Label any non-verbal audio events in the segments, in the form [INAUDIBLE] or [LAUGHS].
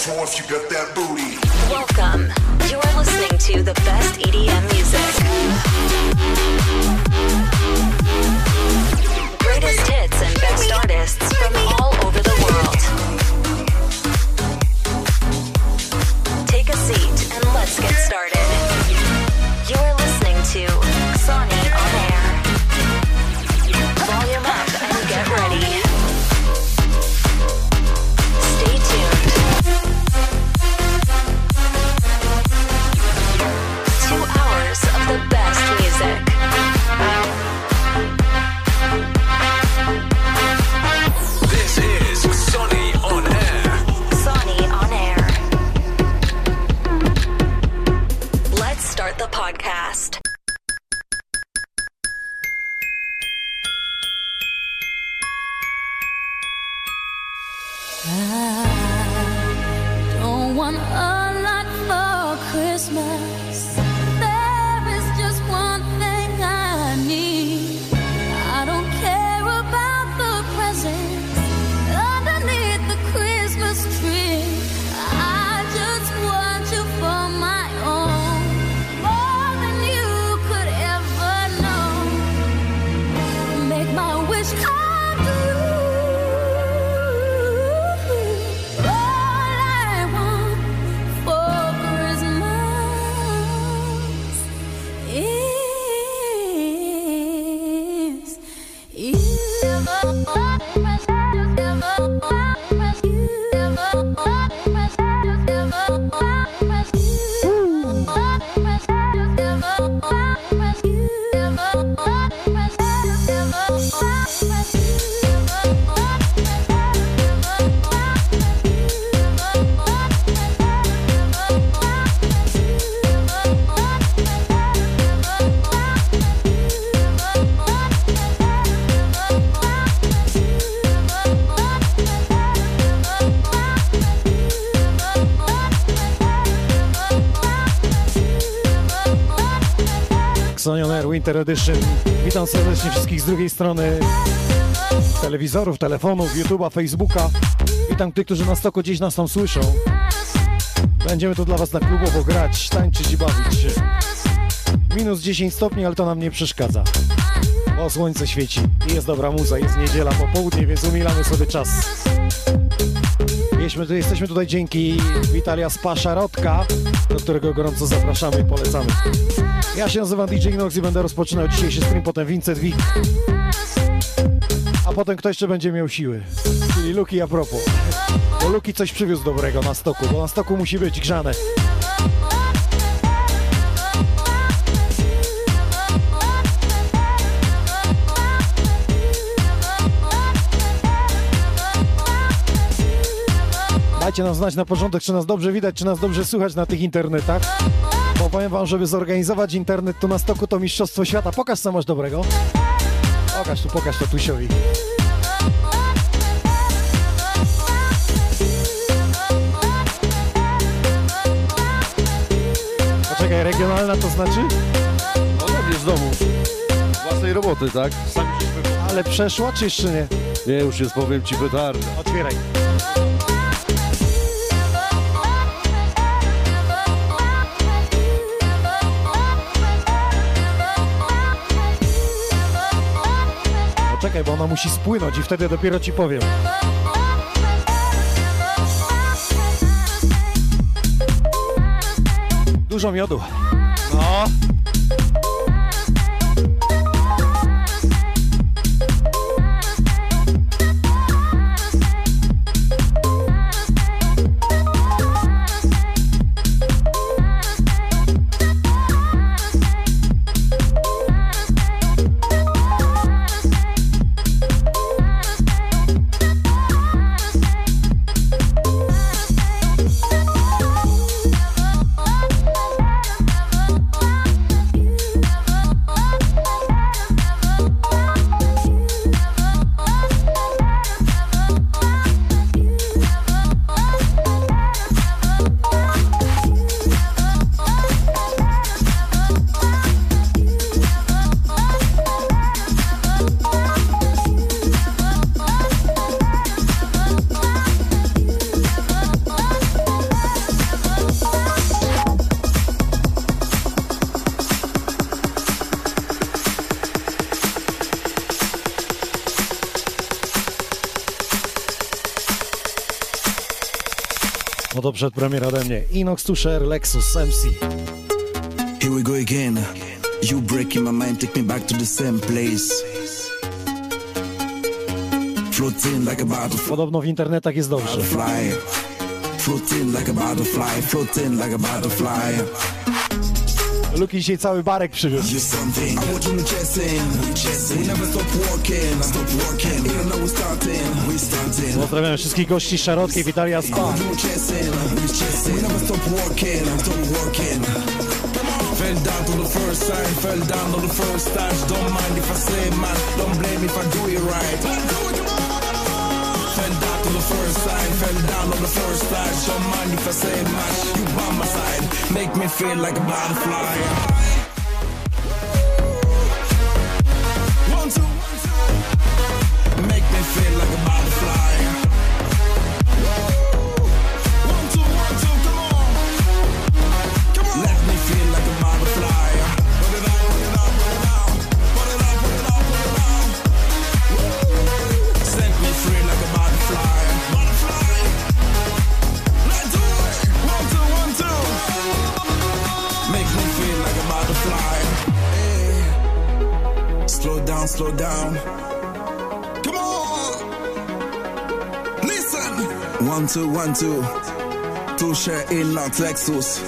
for if you got that booty. Welcome. You are listening to the best EDM music. Greatest hits and best artists from all over the world. Winter Edition. Witam serdecznie wszystkich z drugiej strony telewizorów, telefonów, YouTube'a, Facebooka. Witam tych, którzy na stoku gdzieś nas tam słyszą. Będziemy tu dla Was na klubowo grać, tańczyć i bawić się. Minus 10 stopni, ale to nam nie przeszkadza. Bo słońce świeci i jest dobra muza, jest niedziela, popołudnie, więc umilamy sobie czas. Jesteśmy, tu, jesteśmy tutaj dzięki Witalia Spa Szarotka, do którego gorąco zapraszamy i polecamy. Ja się nazywam DJ Nox i będę rozpoczynał dzisiejszy stream, potem Vincent Wick. A potem kto jeszcze będzie miał siły? Czyli Luki a propos. Bo Luki coś przywiózł dobrego na stoku, bo na stoku musi być grzane. Dajcie nam znać na początek, czy nas dobrze widać, czy nas dobrze słychać na tych internetach. Bo powiem wam, żeby zorganizować internet tu na stoku, to Mistrzostwo Świata. Pokaż co masz dobrego. Pokaż tu, pokaż to Tusiowi. Poczekaj, regionalna to znaczy? No pewnie z domu. Własnej roboty, tak? Sami żeśmy... Ale przeszła, czy jeszcze nie? Nie, już jest, powiem ci, petarda. Otwieraj. Poczekaj, bo ona musi spłynąć i wtedy dopiero ci powiem. Dużo miodu. Przedpremiera ode mnie. Inox Tusher, Lexus MC. Here we go again. You breaking my mind, take me back to the same place. Floating like a butterfly. Podobno w internetach jest dobrze. Floating like a butterfly, floating like a butterfly. Luki dzisiaj cały barek przywiózł. To. Pozdrawiam wszystkich gości Szarotki, Witalia Spa. Fell down to the first sign, fell down on the first touch. Don't mind if I say man, don't blame if I do it right. First sign, fell down on the first touch. Don't mind if I say much, you by my side, make me feel like a butterfly. Two, one, two. Two share in Lux Lexus.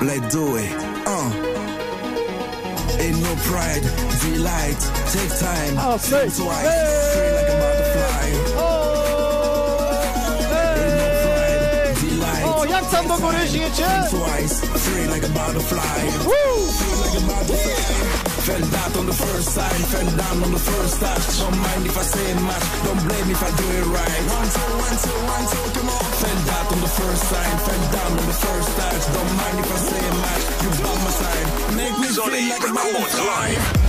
Let's do it. Uh. Ain't no pride, delight. Take time. Oh, say, think twice. hey. Feel like a butterfly. Ain't no pride, delight. O, jak tam do góry żyjecie? twice. Free like a butterfly. Feel like a butterfly. Fell down on the first sign, fell down on the first touch. Don't mind if I say much, don't blame me if I do it right. One, two, one, two, one, two, come on. Fell down on the first sign, fell down on the first touch. Don't mind if I say much, you by my side. Make me feel like a live.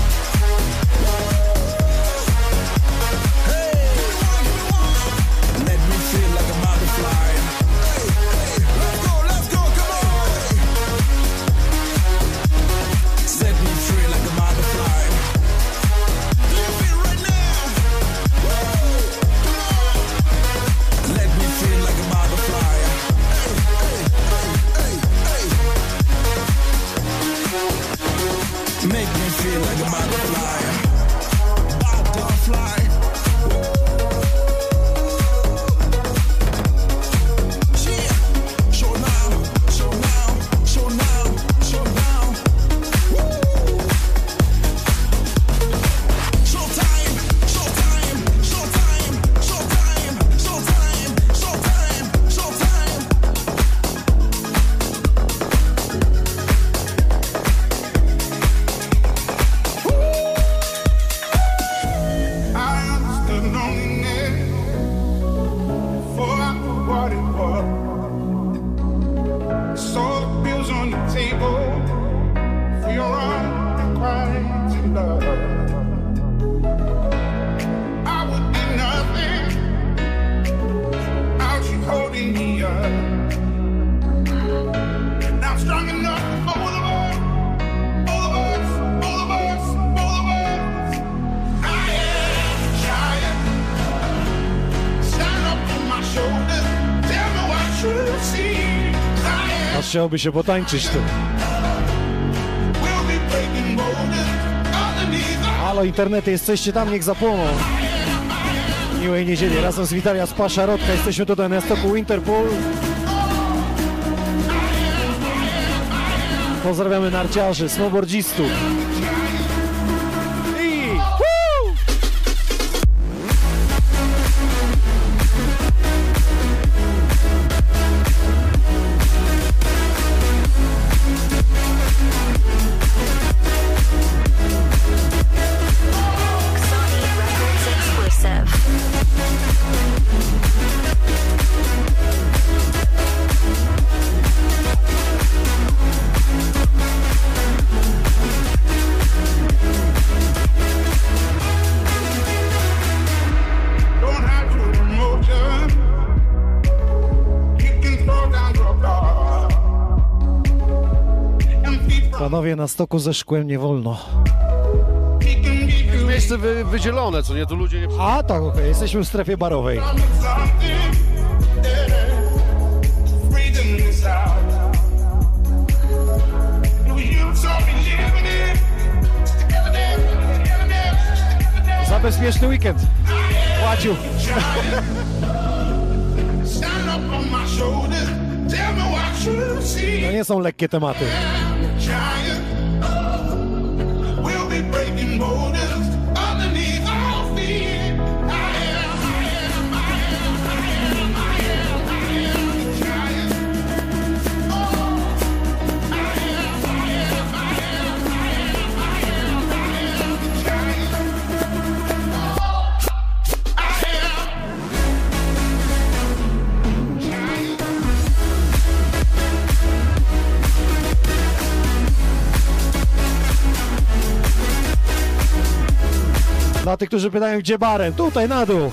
Chciałoby się potańczyć tu. Halo, internety, jesteście tam, niech zapłoną. Miłej niedzieli, razem z Witalia Spa, Szarotka, jesteśmy tutaj na stoku Winterpool. Pozdrawiamy narciarzy, snowboardzistów. na stoku ze szkłem nie wolno. Miejsce wy, wydzielone, co nie? Tu ludzie nie... A tak, okej, jesteśmy w strefie barowej. Za bezpieczny weekend. Płaciu. To nie są lekkie tematy. Dla tych, którzy pytają, gdzie barem, tutaj na dół.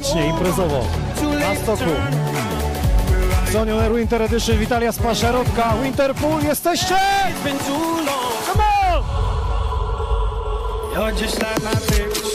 tanecznie, imprezowo na stoku. Sonion Winter Edition, Witalia Spaszerotka, Winterpool, jesteście! Come on! You're just like my picture.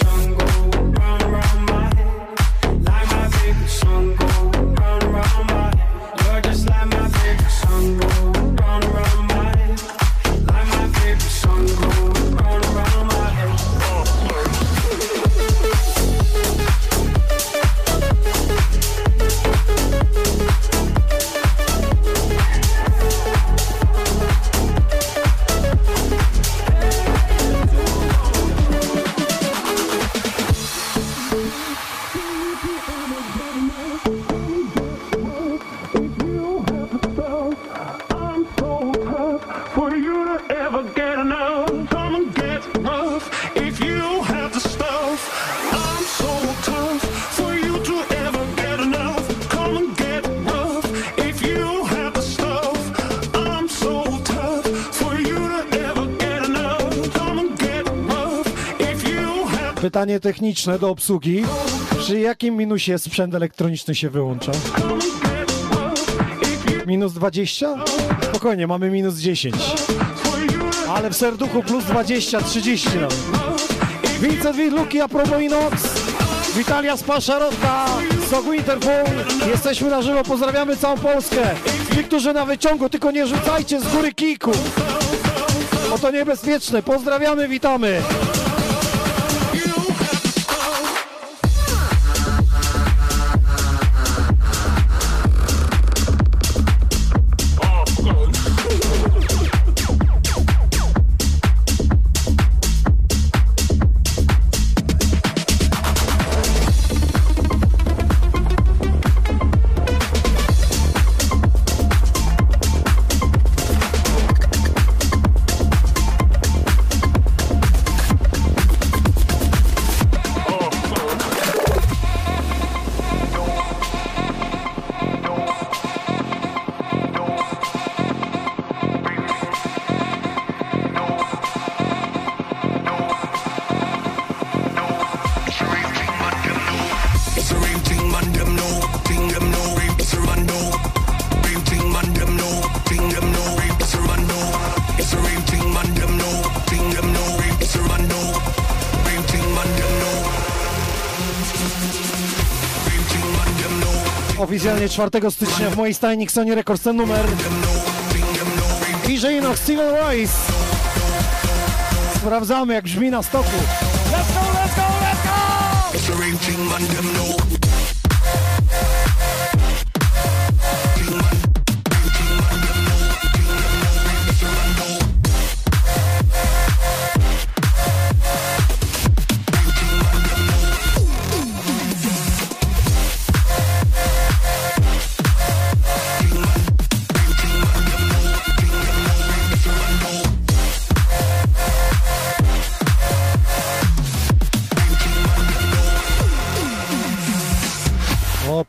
urządzenie techniczne do obsługi, przy jakim minusie sprzęt elektroniczny się wyłącza? Minus 20? Spokojnie, mamy minus 10. Ale w serduchu plus 20, 30. Vincent Widluki, a promo Inox. Witalia Spaszarotka, Sogu Interful. Jesteśmy na żywo, pozdrawiamy całą Polskę. Ci, którzy na wyciągu, tylko nie rzucajcie z góry kiku. Bo to niebezpieczne. Pozdrawiamy, witamy. Oficjalnie 4 stycznia w mojej stajni Sony Records ten numer. DJ Inox, Steven Royce. Sprawdzamy jak brzmi na stoku. Let's go, let's go, let's go!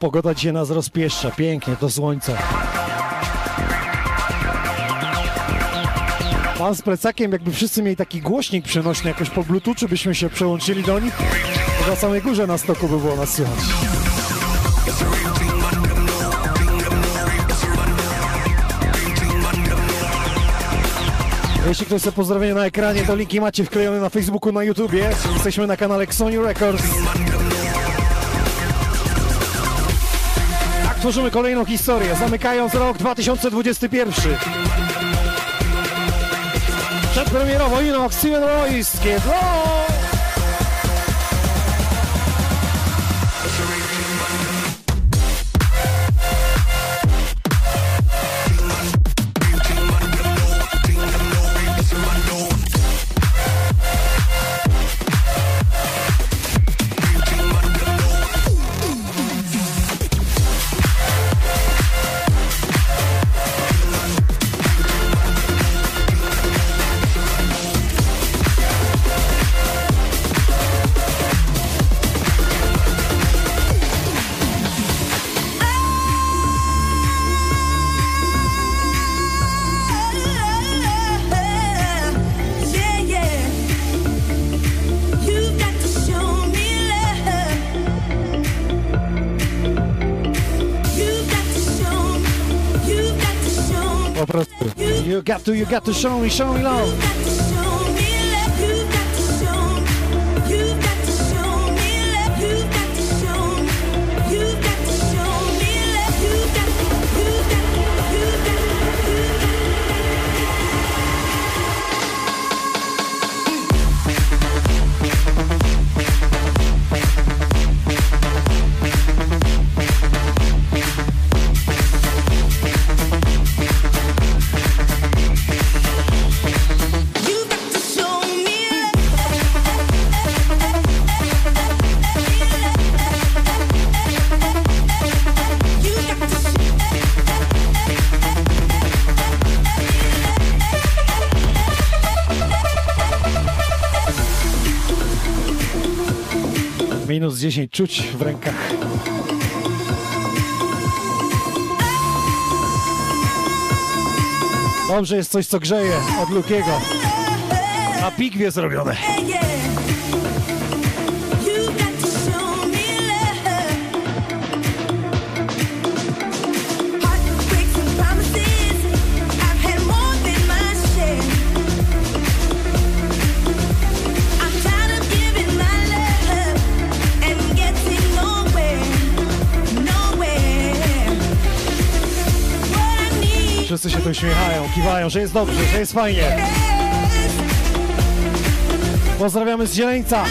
Pogoda dzisiaj nas rozpieszcza. Pięknie, to słońce. Pan z plecakiem, jakby wszyscy mieli taki głośnik przenośny jakoś po bluetoothu, byśmy się przełączyli do nich. To na samej górze na stoku by było nas słychać. Jeśli ktoś chce pozdrowienia na ekranie, to linki macie wklejone na Facebooku, na YouTubie. Jesteśmy na kanale Xoniu Records. Tworzymy kolejną historię, zamykając rok 2021. Przedpremierowo Inox, Steven Royce, Kid got to, you got to show me, show me love. Minus 10 czuć w rękach. Dobrze jest coś, co grzeje od Lukiego. Na pigwie zrobione. Się uśmiechają, kiwają, że jest dobrze, że jest fajnie. Pozdrawiamy z Zieleńca.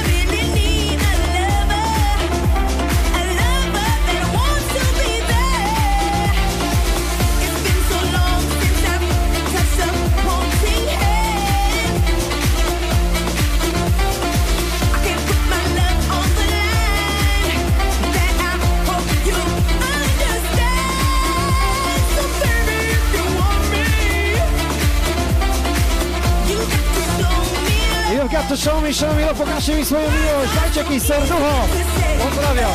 To show me, show me, pokażcie mi swoją miłość, dajcie jakieś serducho. Pozdrawiam.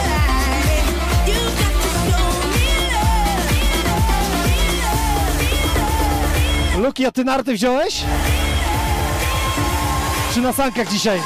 Luki, a ty narty wziąłeś? Czy na sankach dzisiaj?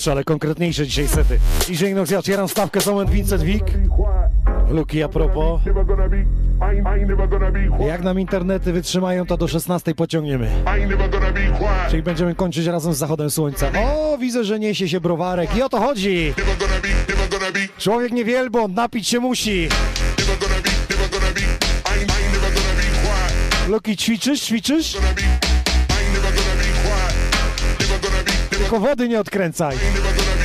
Krótsze, ale konkretniejsze dzisiaj sety. DJ Inox, ja otwieram stawkę, są Vincent Wick. Luki a propos. Jak nam internety wytrzymają, to do 16 pociągniemy. Czyli będziemy kończyć razem z zachodem słońca. O, widzę, że niesie się browarek i o to chodzi. Człowiek nie wielbłąd, napić się musi. never gonna be, Tylko wody nie odkręcaj. never gonna be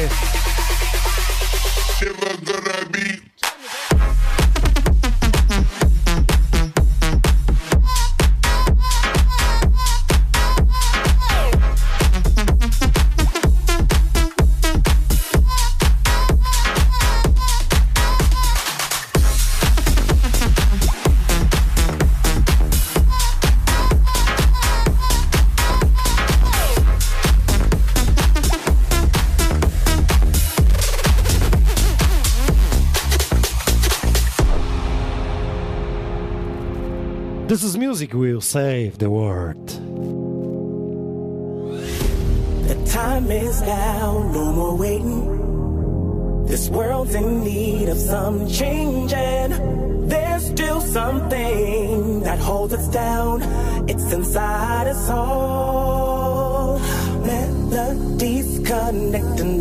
quiet. Music will save the world. The time is now, no more waiting. This world's in need of some change, and there's still something that holds us down. It's inside us all. Melodies connecting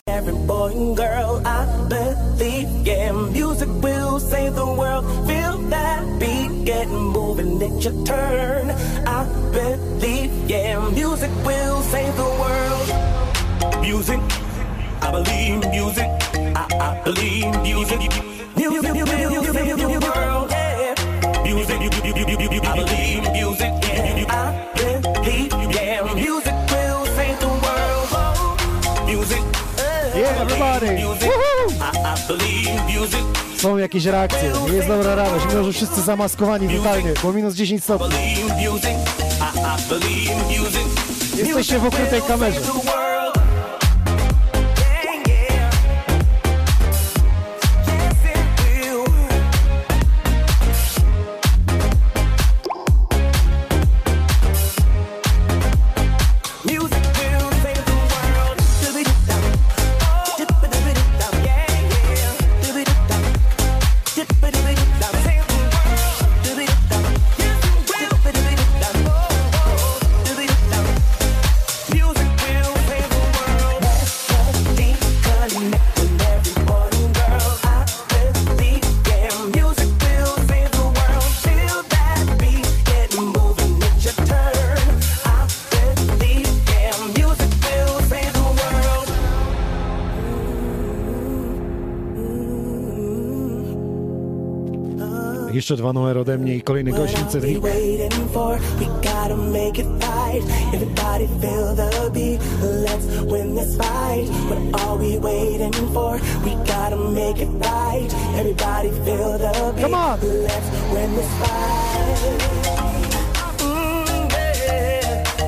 your turn. I believe, yeah, music will save the world. Music, I believe music. I, I believe music. Music, jakieś reakcje, jest dobra radość, mimo że wszyscy zamaskowani totalnie, bo minus 10 stopni. Believe music. Jesteście w ukrytej kamerze. We gotta make it right. Everybody feel the beat. Come on.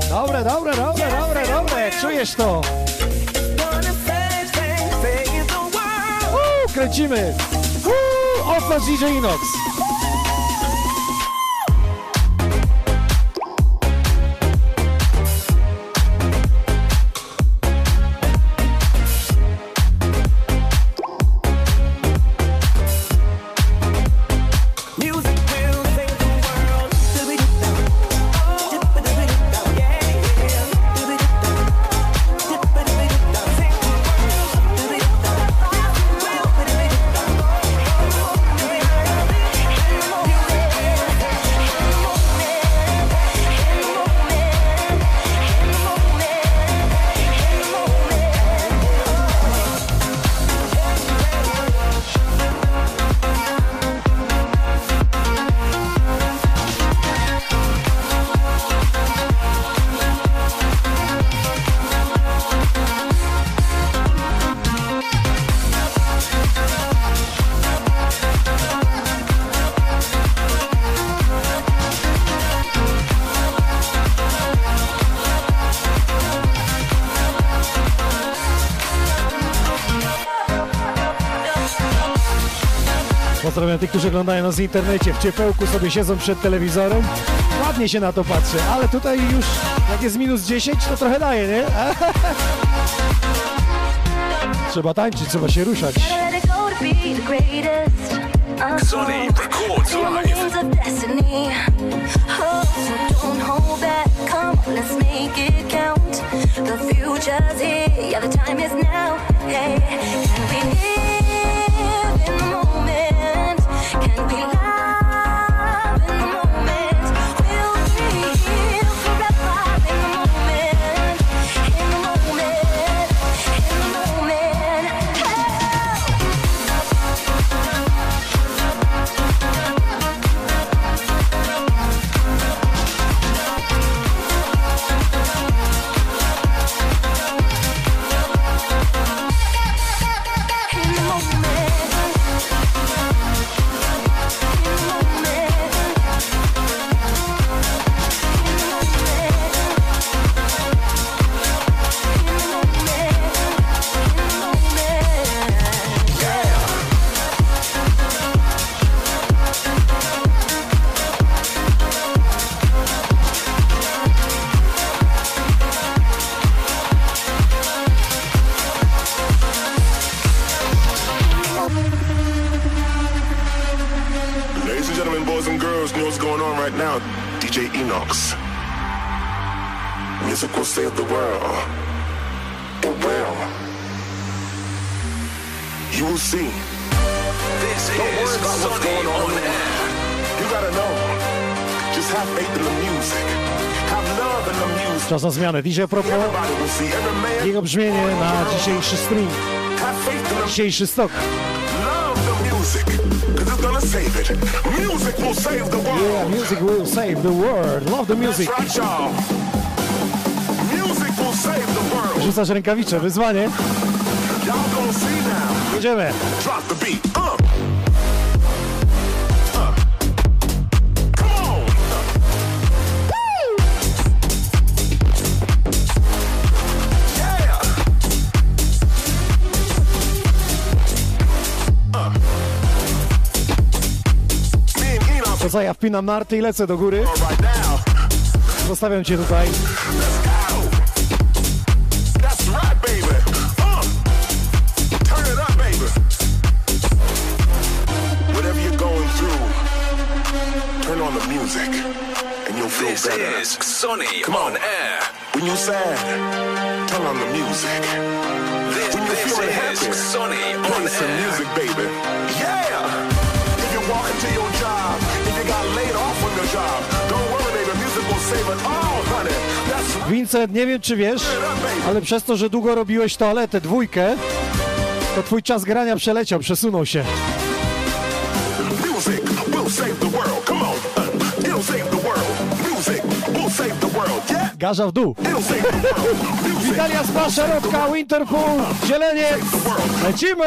Dobre, dobre, dobre, dobre, dobre, czujesz to? Uuu, kręcimy! Uuu, Off DJ Inox! Pozdrawiam tych, którzy oglądają nas w internecie. W ciepełku sobie siedzą przed telewizorem. Ładnie się na to patrzy, ale tutaj już jak jest minus 10, to trochę daje, nie? [LAUGHS] Trzeba tańczyć, trzeba się ruszać. Let it go zmianę. DJ Propo, jego brzmienie na dzisiejszy stream, dzisiejszy stok. Yeah, music will save the world. Love the music. Rzucasz rękawicze, wyzwanie. Jedziemy. Co, ja wpinam narty i lecę do góry. Zostawiam cię tutaj. This is Sonny Come on. on air. When you're sad, turn on the music. This, When you're this feeling is happy, Sonny play on some air. music, baby. Vincent, nie wiem czy wiesz, ale przez to, że długo robiłeś toaletę, dwójkę, to twój czas grania przeleciał, przesunął się. Garza w dół. Witalia z Szerotka, Winterpool, Zieleniec. Lecimy!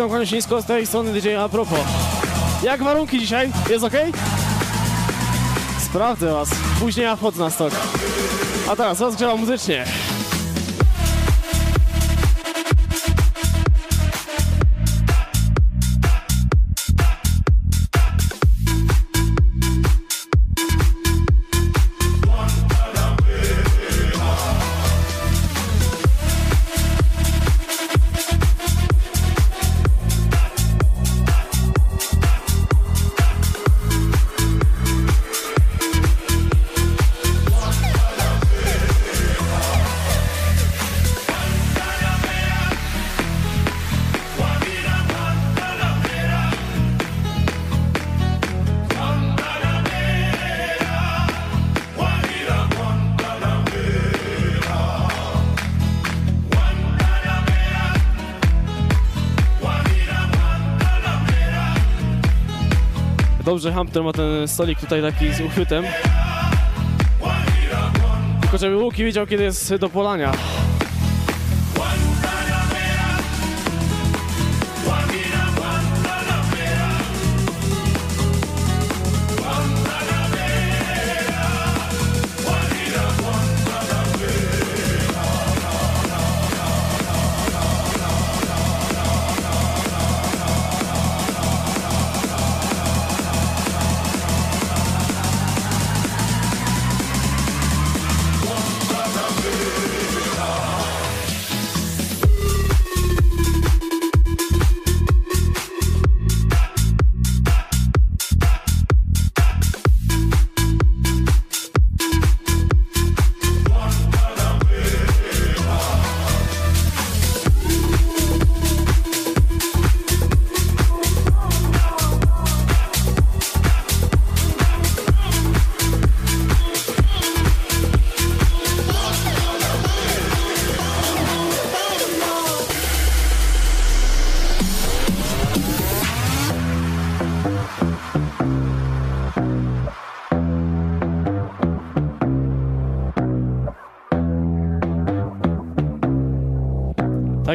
Witam kłaniam się nisko z tej strony DJ a propos. Jak warunki dzisiaj? Jest ok? Sprawdzę was. Później ja wchodzę na stok. A teraz rozgrzewam muzycznie. Dobrze, Hampton ma ten stolik tutaj taki z uchwytem. Tylko żeby Łuki wiedział, kiedy jest do polania.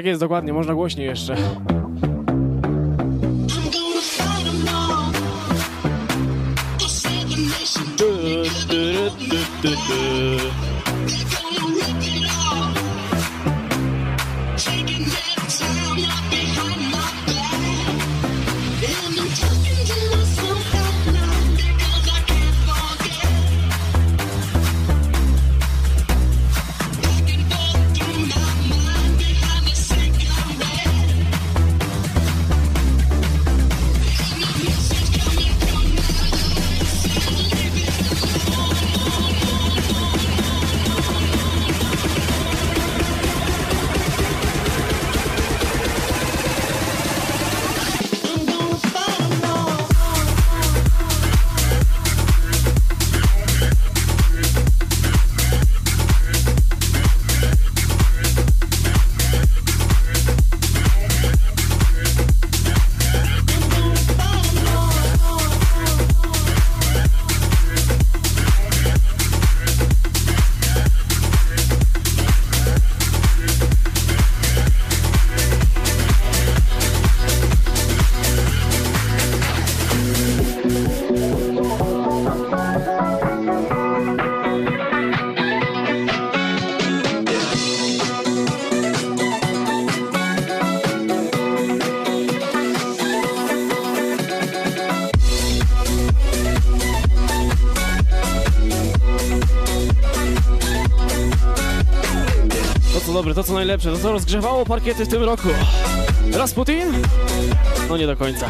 Tak jest, dokładnie, można głośniej jeszcze. Najlepsze, to co rozgrzewało parkiety w tym roku. Rasputin? No nie do końca.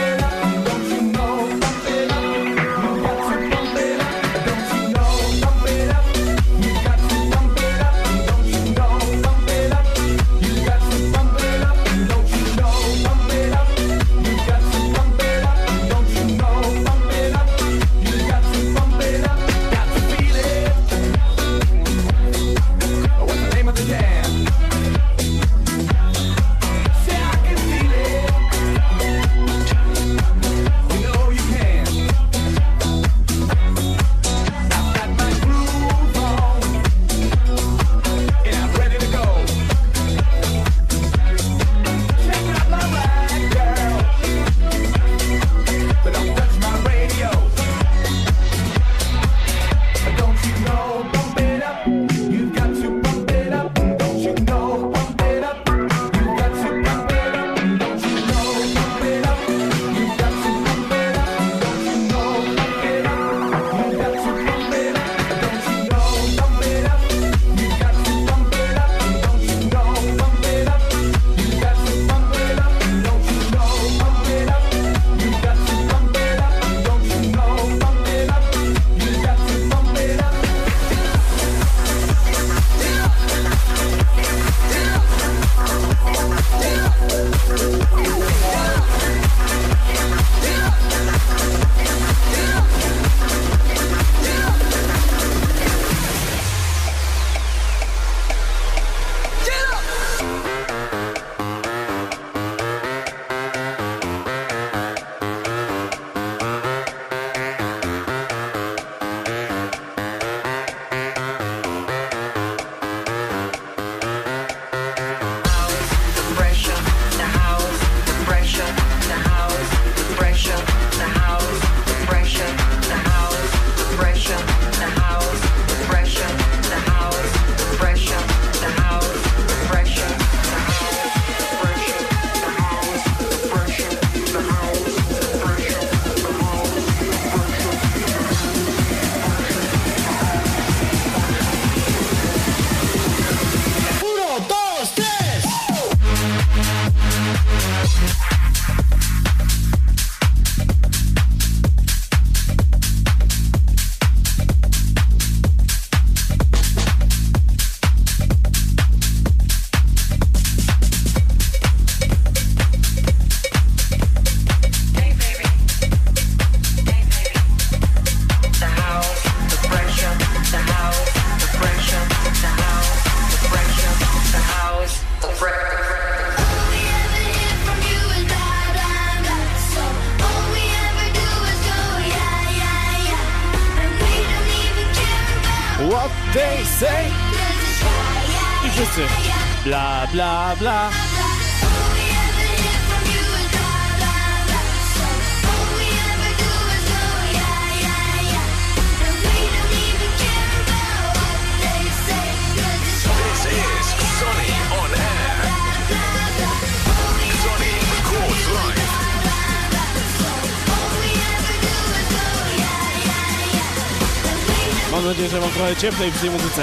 cieplej przy tej muzyce.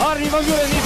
Arni Wangureni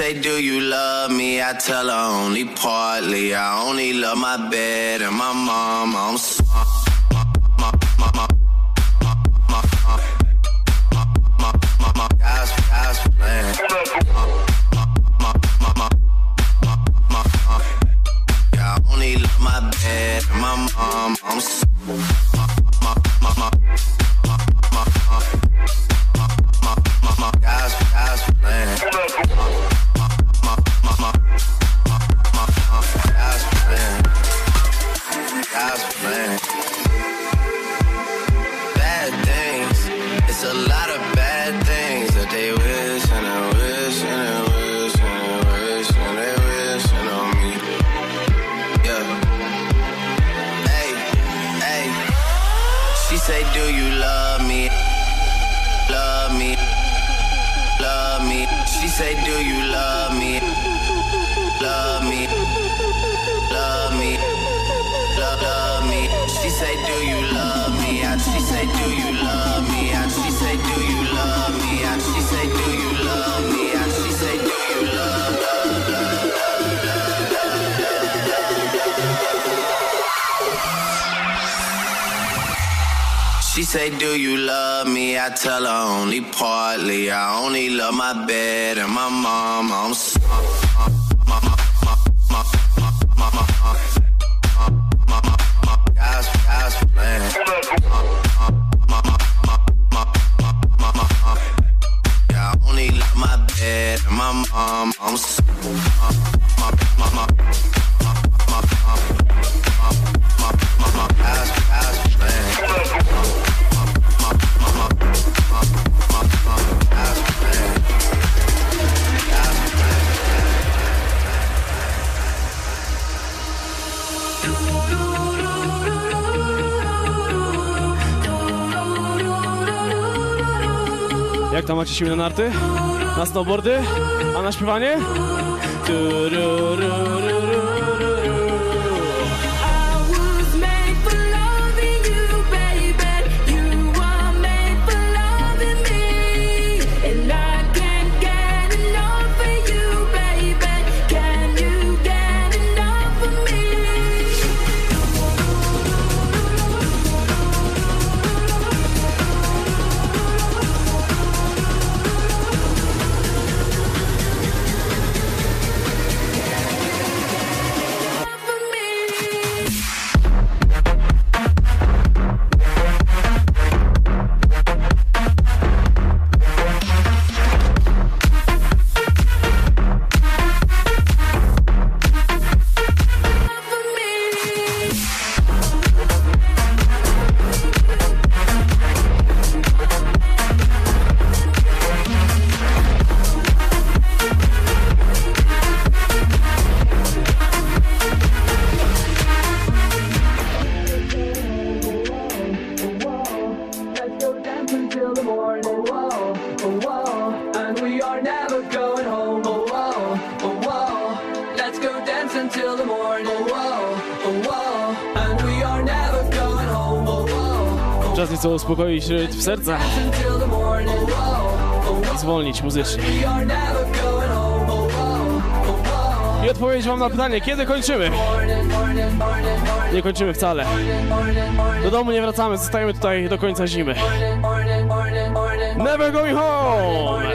say, Do you love me? I tell her only partly. I only love my bed and my mama. She say, Do you love me? I tell her only partly. I only love my bed and my mom. I'm sorry. my mom. I'm so macie siły na narty, na snowboardy, a na śpiewanie? Du, uspokoić rytm serca i zwolnić muzycznie. I odpowiedzieć wam na pytanie, kiedy kończymy? Nie kończymy wcale. Do domu nie wracamy, zostajemy tutaj do końca zimy. Never going home!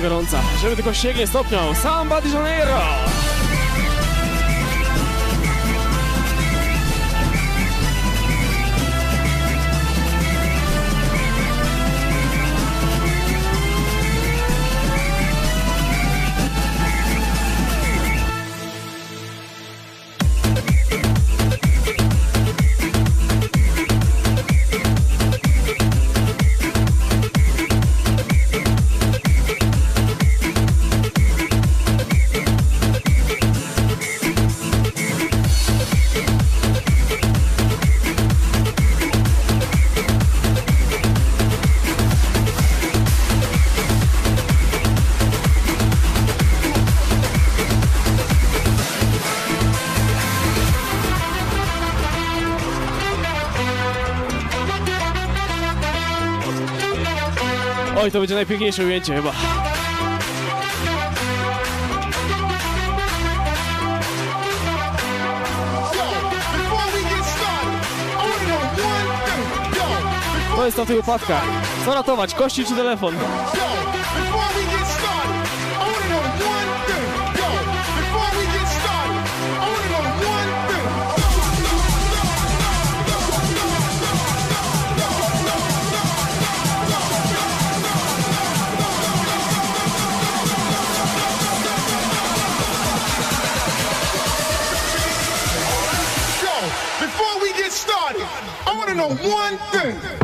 Gorąca. Żeby tylko śnieg nie stopniał. Samba de Janeiro! Oj, to będzie najpiękniejsze ujęcie chyba. To jest na tych upadkach. Co ratować, kości czy telefon? To know one thing.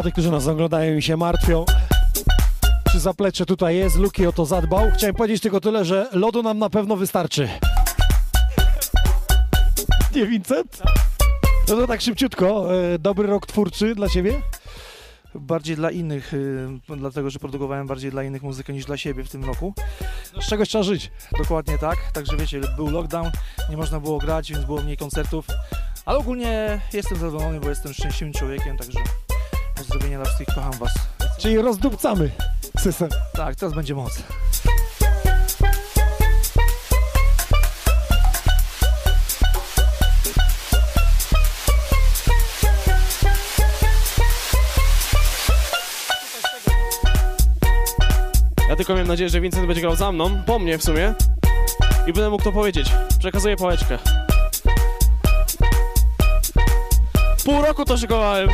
Dla tych, którzy nas oglądają i się martwią, czy zaplecze tutaj jest, Luki o to zadbał. Chciałem powiedzieć tylko tyle, że lodu nam na pewno wystarczy. Nie, Vincent? No to tak szybciutko. E, dobry rok twórczy dla Ciebie? bardziej dla innych, y, dlatego że produkowałem bardziej dla innych muzykę niż dla siebie w tym roku. No, z czegoś trzeba żyć. Dokładnie tak. Także wiecie, był lockdown, nie można było grać, więc było mniej koncertów. Ale ogólnie jestem zadowolony, bo jestem szczęśliwym człowiekiem, także Pozdrowienia dla wszystkich, kocham was. Czyli rozdupcamy system. Tak, teraz będzie moc. Ja tylko miałem nadzieję, że Vincent będzie grał za mną, po mnie w sumie. I będę mógł to powiedzieć. Przekazuję pałeczkę. Pół roku to szykowałem.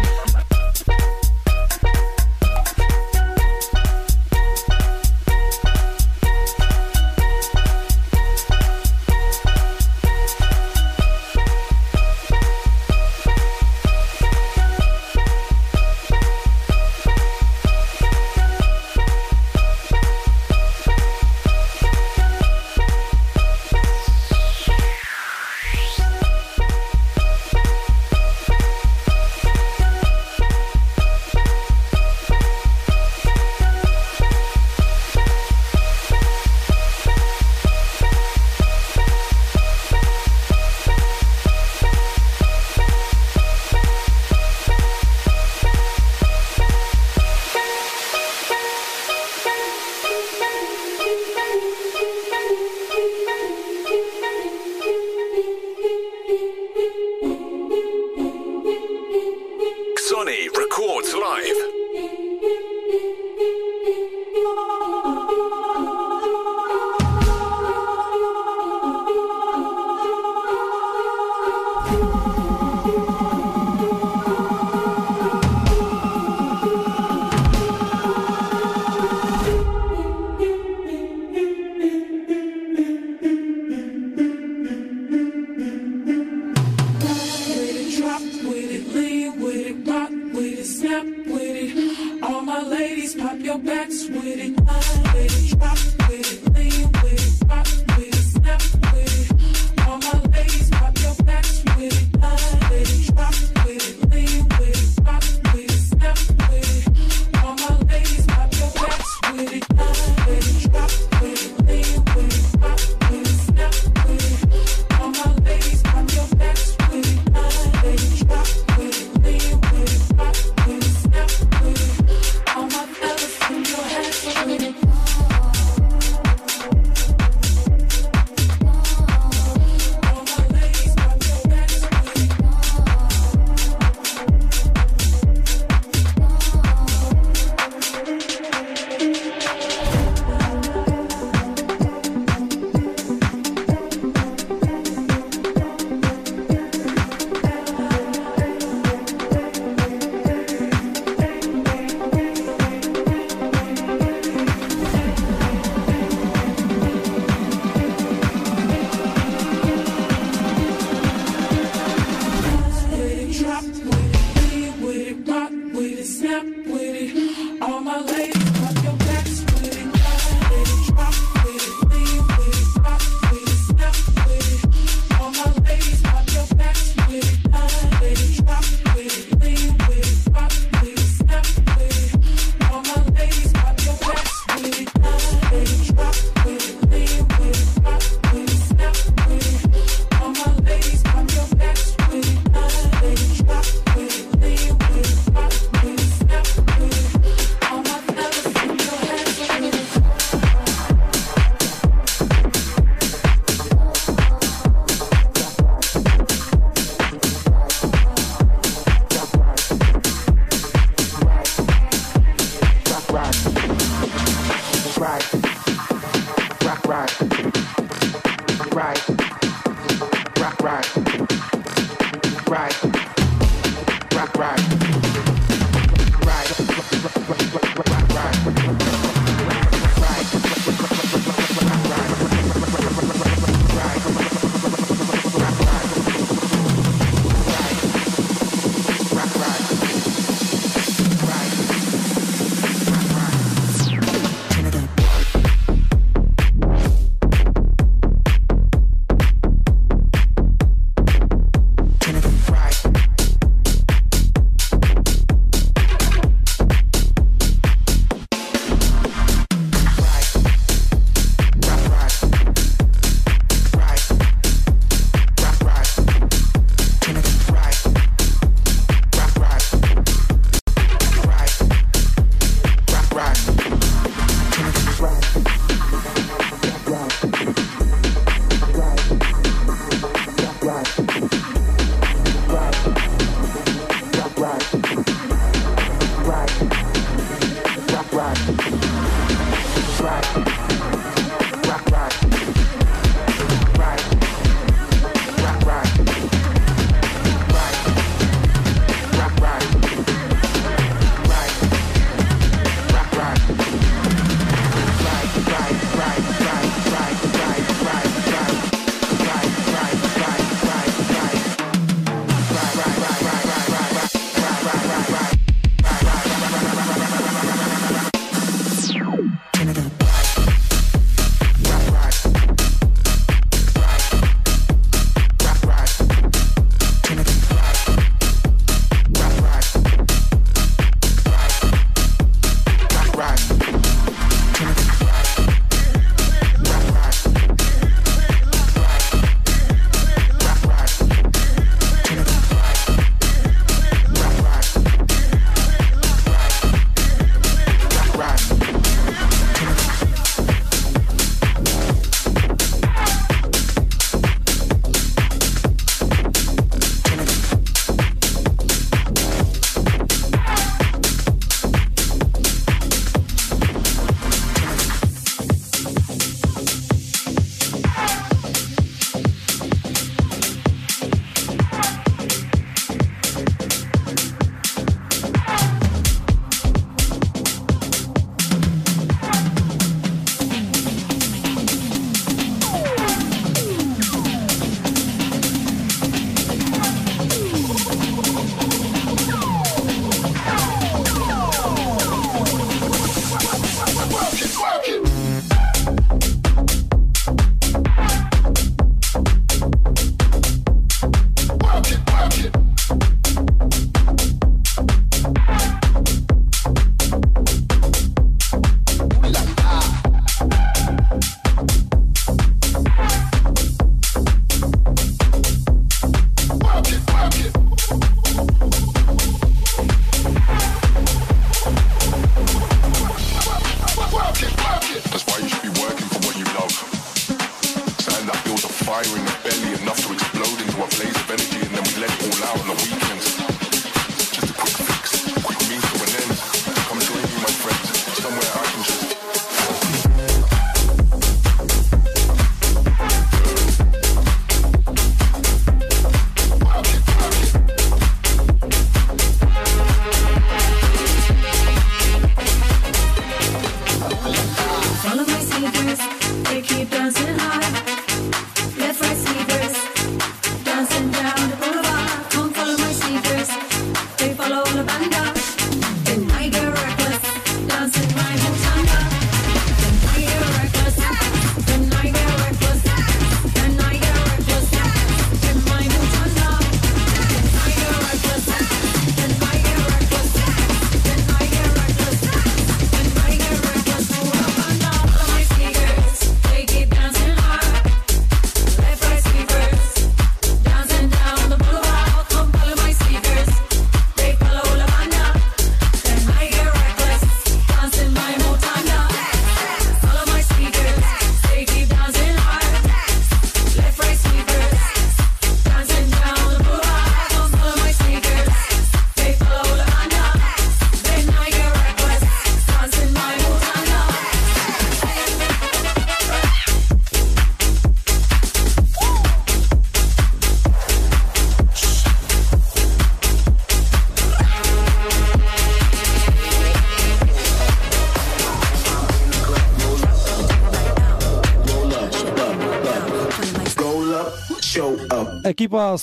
ekipa,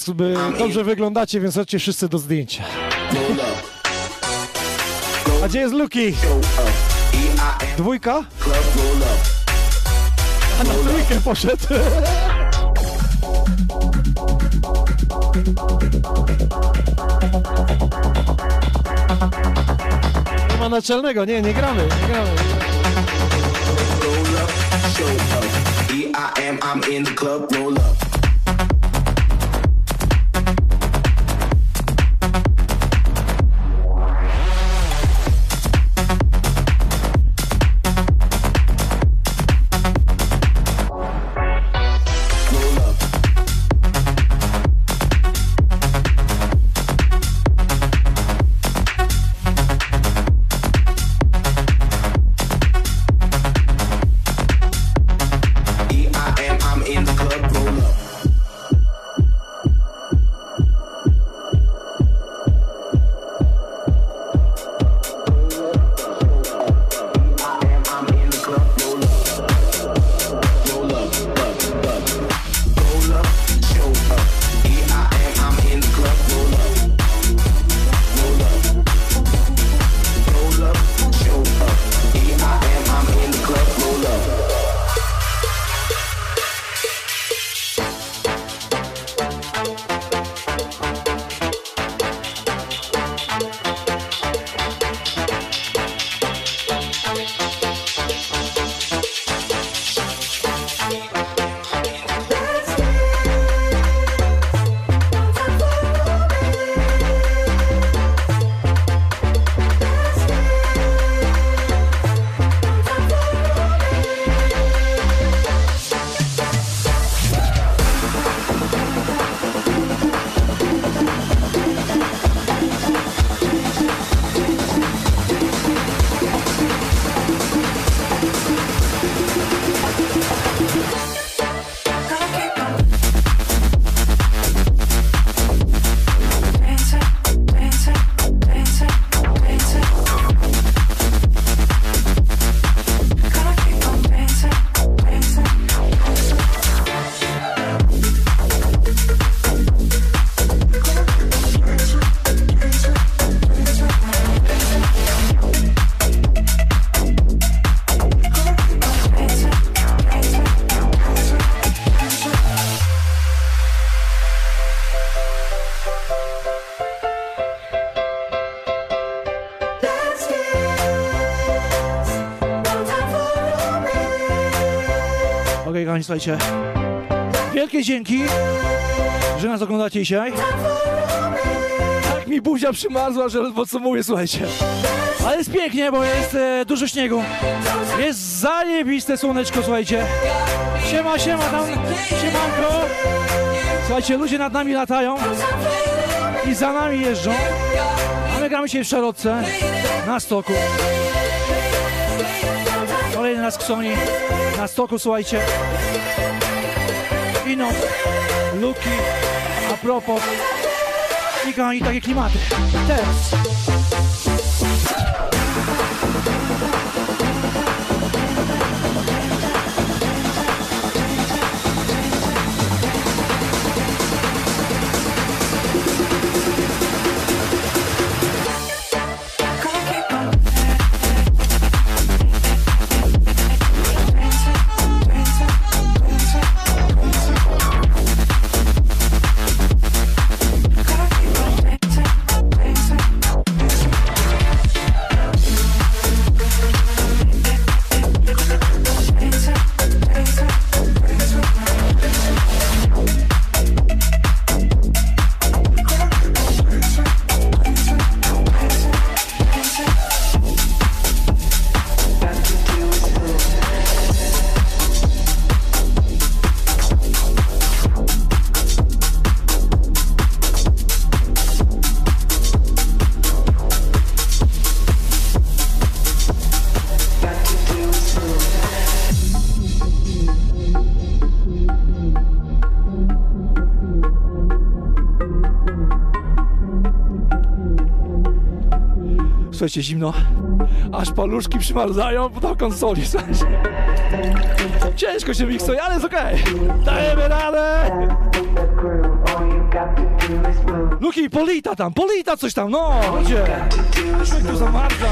dobrze wyglądacie, więc chodźcie wszyscy do zdjęcia. A gdzie jest Luki? Dwójka? A na trójkę poszedł. Nie ma naczelnego, nie, nie gramy, nie gramy. I am, I'm in the club, no love. słuchajcie. Wielkie dzięki, że nas oglądacie dzisiaj. Tak mi buzia przymarzła, że bo co mówię, słuchajcie. Ale jest pięknie, bo jest e, dużo śniegu. Jest zajebiste słoneczko, słuchajcie. Siema, siema tam, siemanko. Słuchajcie, ludzie nad nami latają i za nami jeżdżą. A my gramy się w Szarotce na stoku. Nas Ksoni na stoku, słuchajcie. Inot, Luki, a propos. I kochani, takie klimaty. Teraz. Słuchajcie, zimno. Aż paluszki przymarzają do konsoli, słuchajcie. Ciężko się miksuje, ale jest okej. Dajemy radę! Luki, polita tam, polita coś tam, no, ludzie. Człowiek tu zamarza.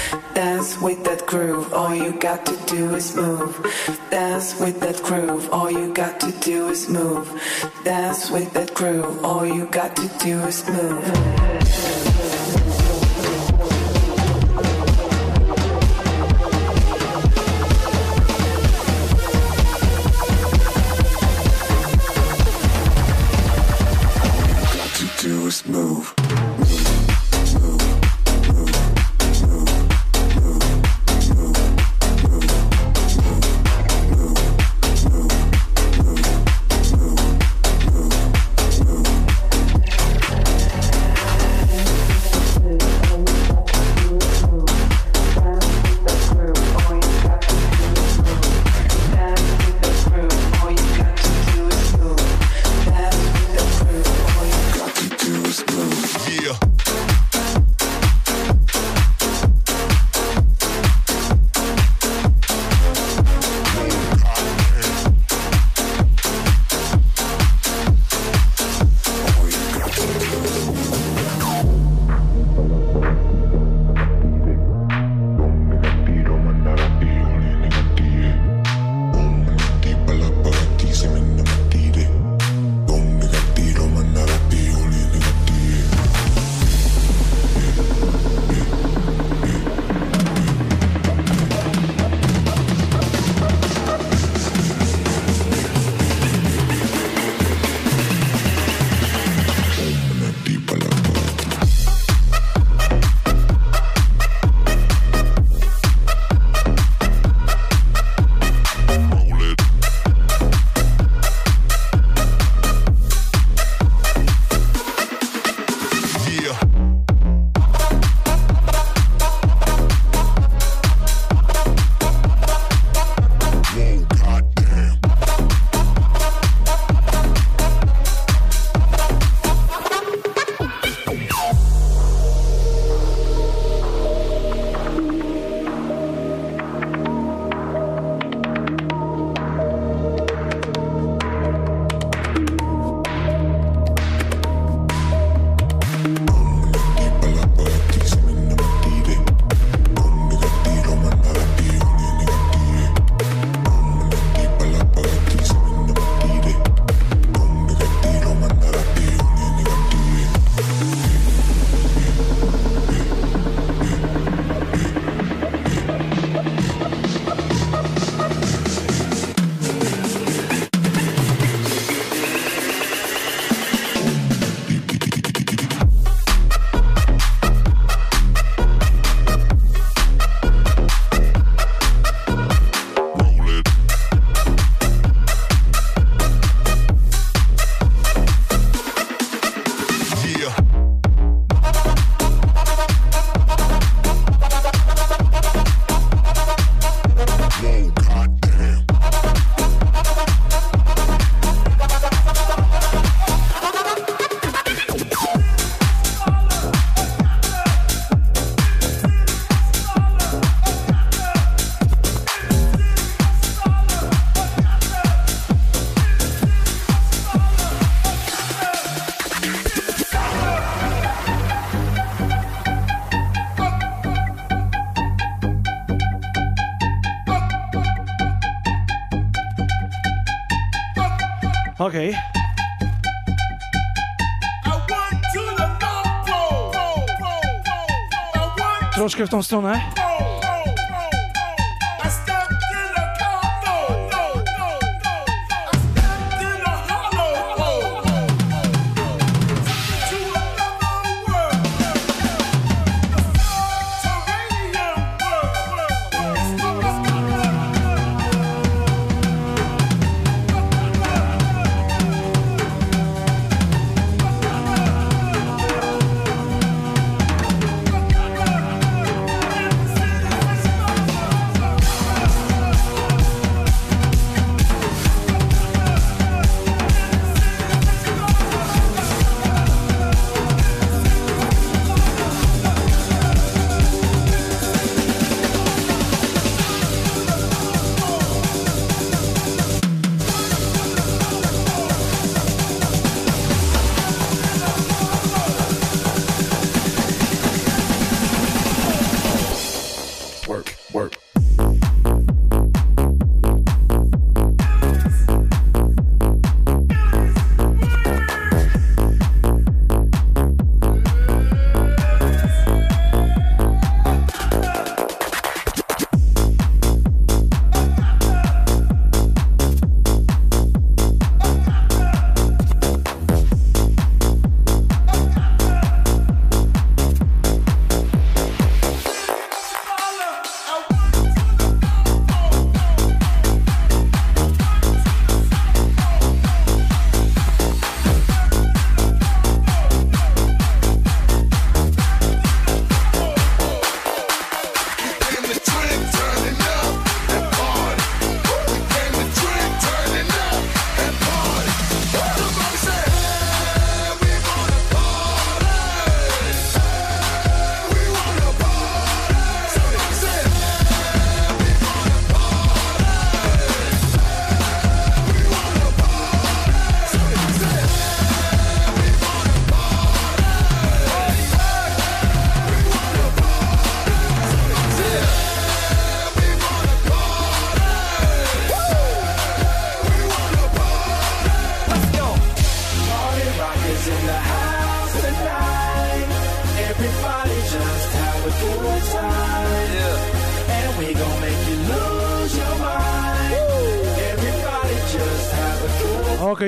with that groove. All you got to do is move. Dance with that groove. All you got to do is move. Dance with that groove. All you got to do is move. Okej. Okay. Troszkę w tą stronę.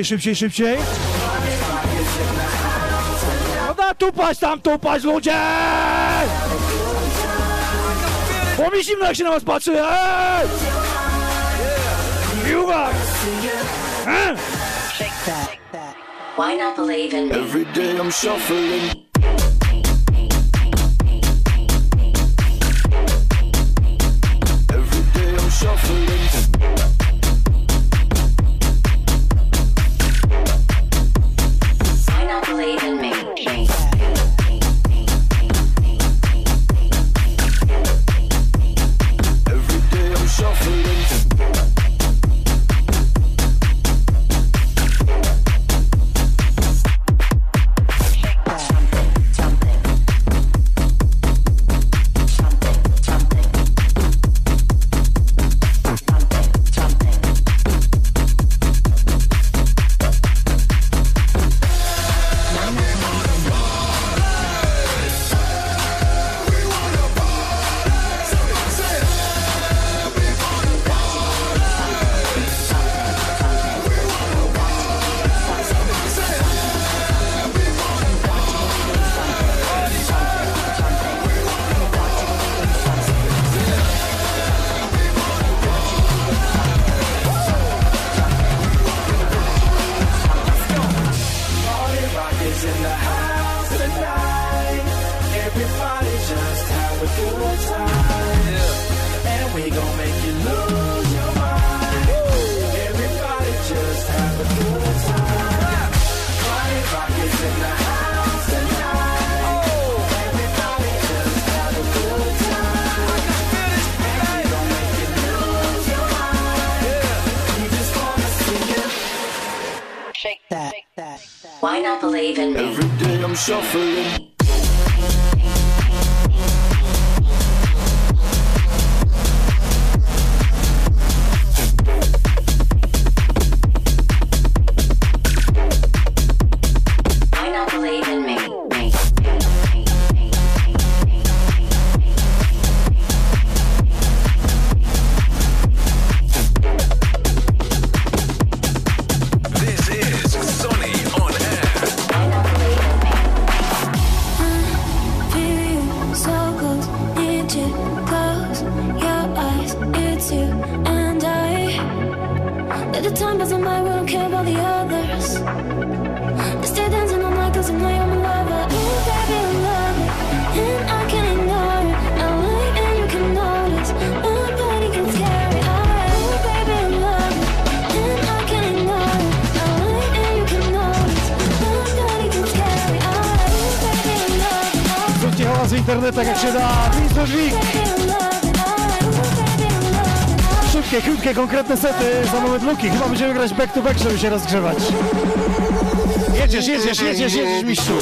szybciej, szybciej, szybciej. No da, tupać tam, tupać ludzie! Bo mi zimno jak się na was patrzy, eee! Juwa! Eee! Hm? Why not believe in me? Every day I'm shuffling. Konkretne sety za moment luki. Chyba będziemy grać back to back, żeby się rozgrzewać. Jedziesz, jedziesz, jedziesz, jedziesz, mistrzu.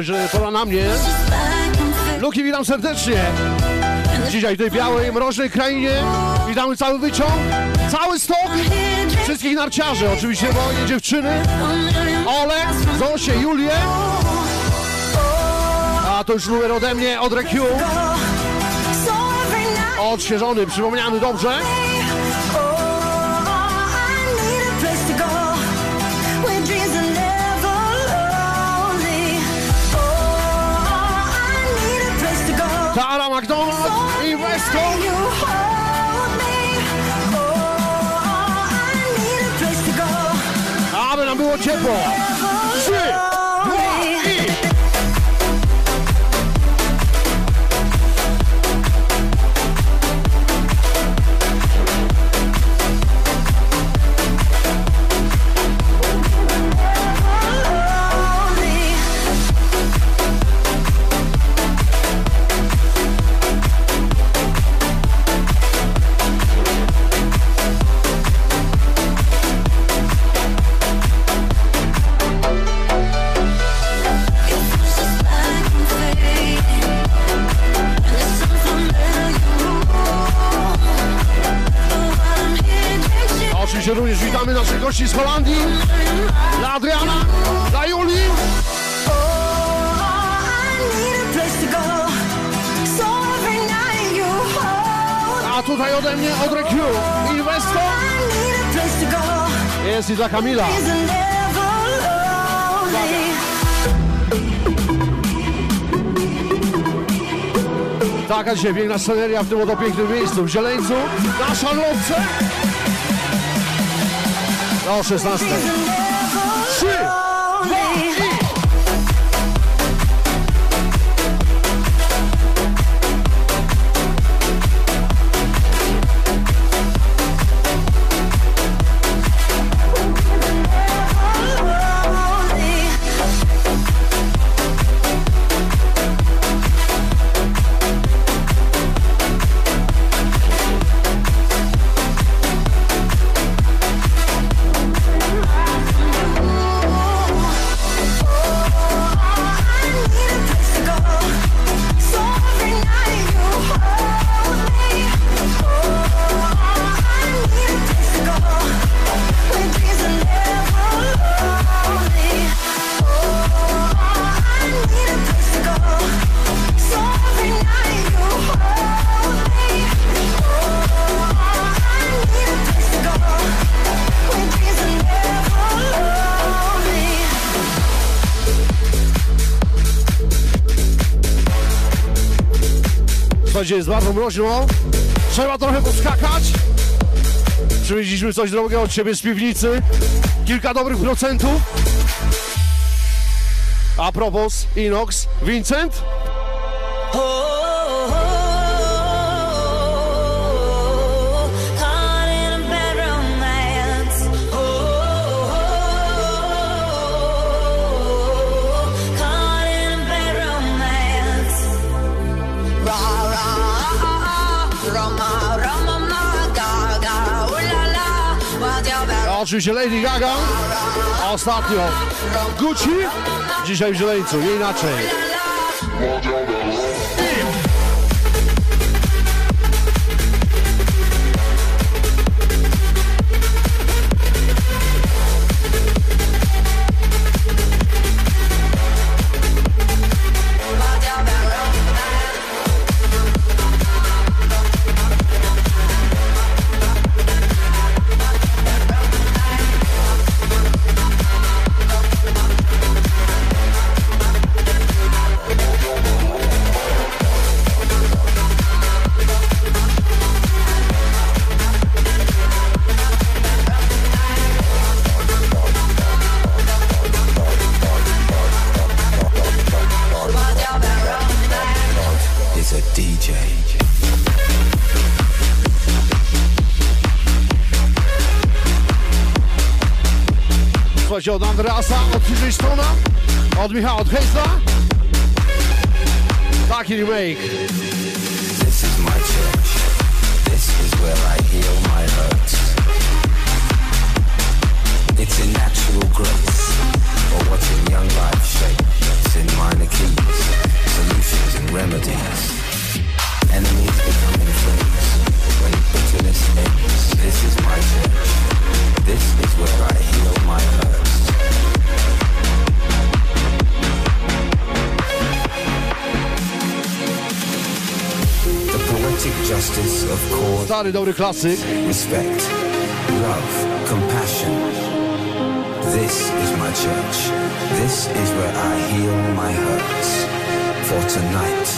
Że pora na mnie. Luki, witam serdecznie. Dzisiaj w tej białej, mroźnej krainie witamy cały wyciąg, cały stok, wszystkich narciarzy, oczywiście moje dziewczyny, Ole, Zosię, Julię. A to już numer ode mnie, od RQ. Odświeżony, przypomniany dobrze. I Wesco. Aby nam Godzilla. Taka dzisiaj piękna sceneria w tym oto pięknym miejscu, w Zieleńcu, na Szarlotce. O 16. 3, jest bardzo mroźno. Trzeba trochę poskakać. Przywieźliśmy coś drogego od ciebie z piwnicy. kilka dobrych procentów. A propos, Inox, Vincent? Oczywiście Lady Gaga. A ostatnio Gucci. Dzisiaj w Zieleńcu, nie inaczej. Od Andreasa, od od Michała, od Hejsla. Taki remake. This is my church. This is where I heal my hurts. It's in natural grace, young life shape. It's in minor keys, solutions and remedies. Enemies becoming friends. This is my church. This is where I Stary, dobry klasyk. Respect, love, compassion. This is my church. This is where I heal my hurts. For tonight,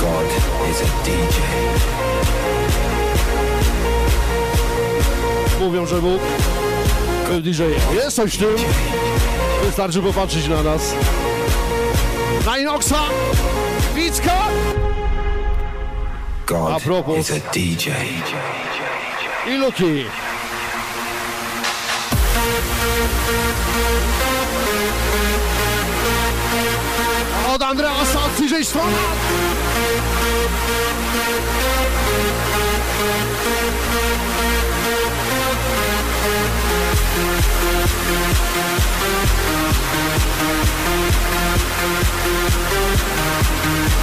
God is a DJ. Mówią, że Bóg DJ-em. Jest coś w tym. Wystarczy popatrzeć na nas. Na Inoxa, Wicka. God A propos. is a DJ. i Luki. Od Andreasa, od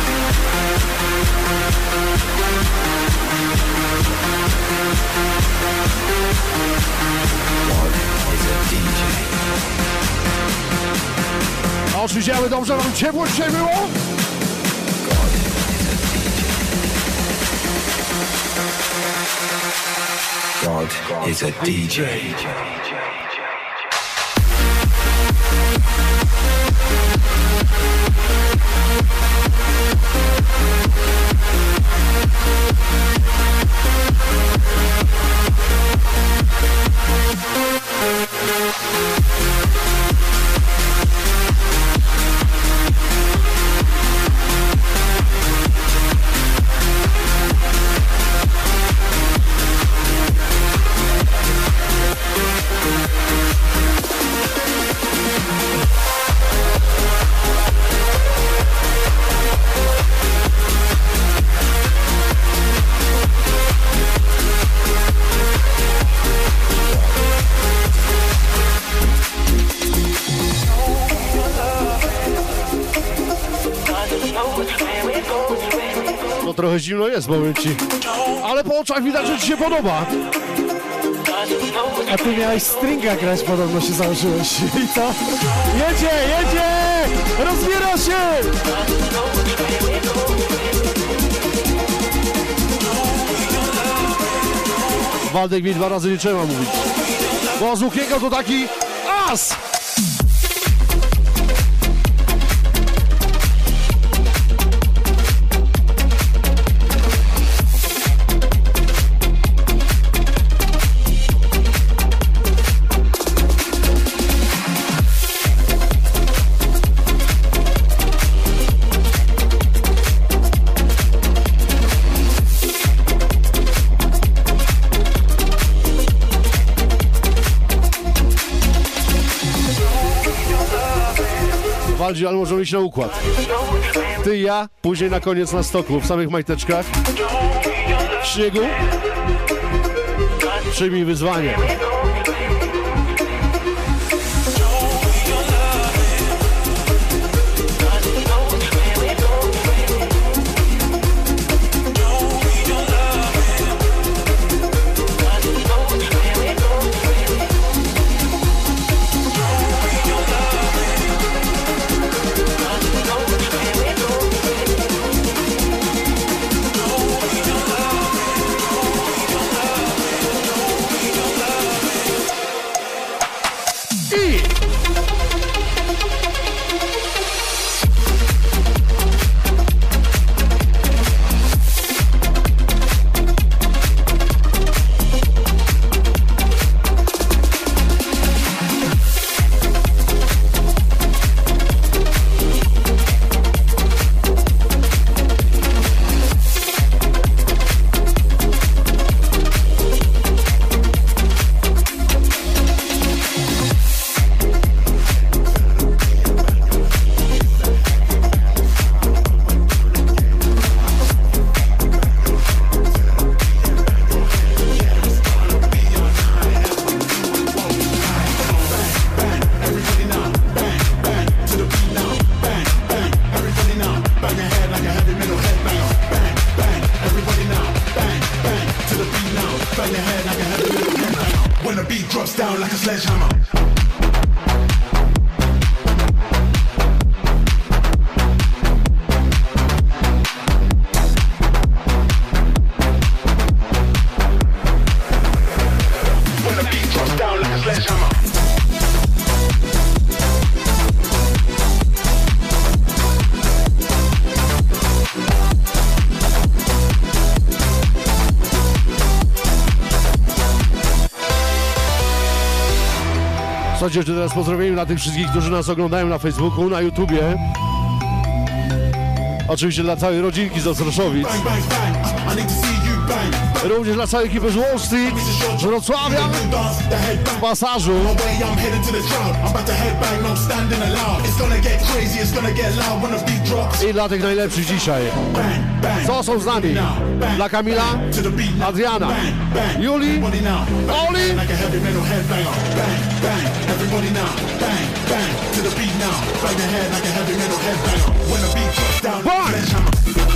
TJ Stona. A oczywiście, aby dobrze wam ciepło dzisiaj było. God is a DJ. No trochę zimno jest, powiem ci. Ale po oczach widać, że ci się podoba. A ty miałeś stringa grać, podobno się założyłeś. [LAUGHS] I? Jedzie, jedzie! Rozbiera się! Waldek mi dwa razy nie trzeba mówić. Bo z Łukiego to taki as! Ale możemy iść na układ. Ty ja, później na koniec na stoku, w samych majteczkach. W śniegu. Przyjmij wyzwanie. Słuchajcie, jeszcze teraz pozdrowienia dla tych wszystkich, którzy nas oglądają na Facebooku, na YouTubie. Oczywiście dla całej rodzinki z Ostroszowic. Również dla całej ekipy z Wall Street, z Wrocławia, z Pasażu. I dla tych najlepszych dzisiaj. Co są z nami? Dla Kamila, Adriana, Juli, Oli. Like a heavy metal headbanger. Bang, bang, now. Bang, bang, to the beat now. Bang your head like a heavy metal headbanger. When the beat drops down, sledgehammer.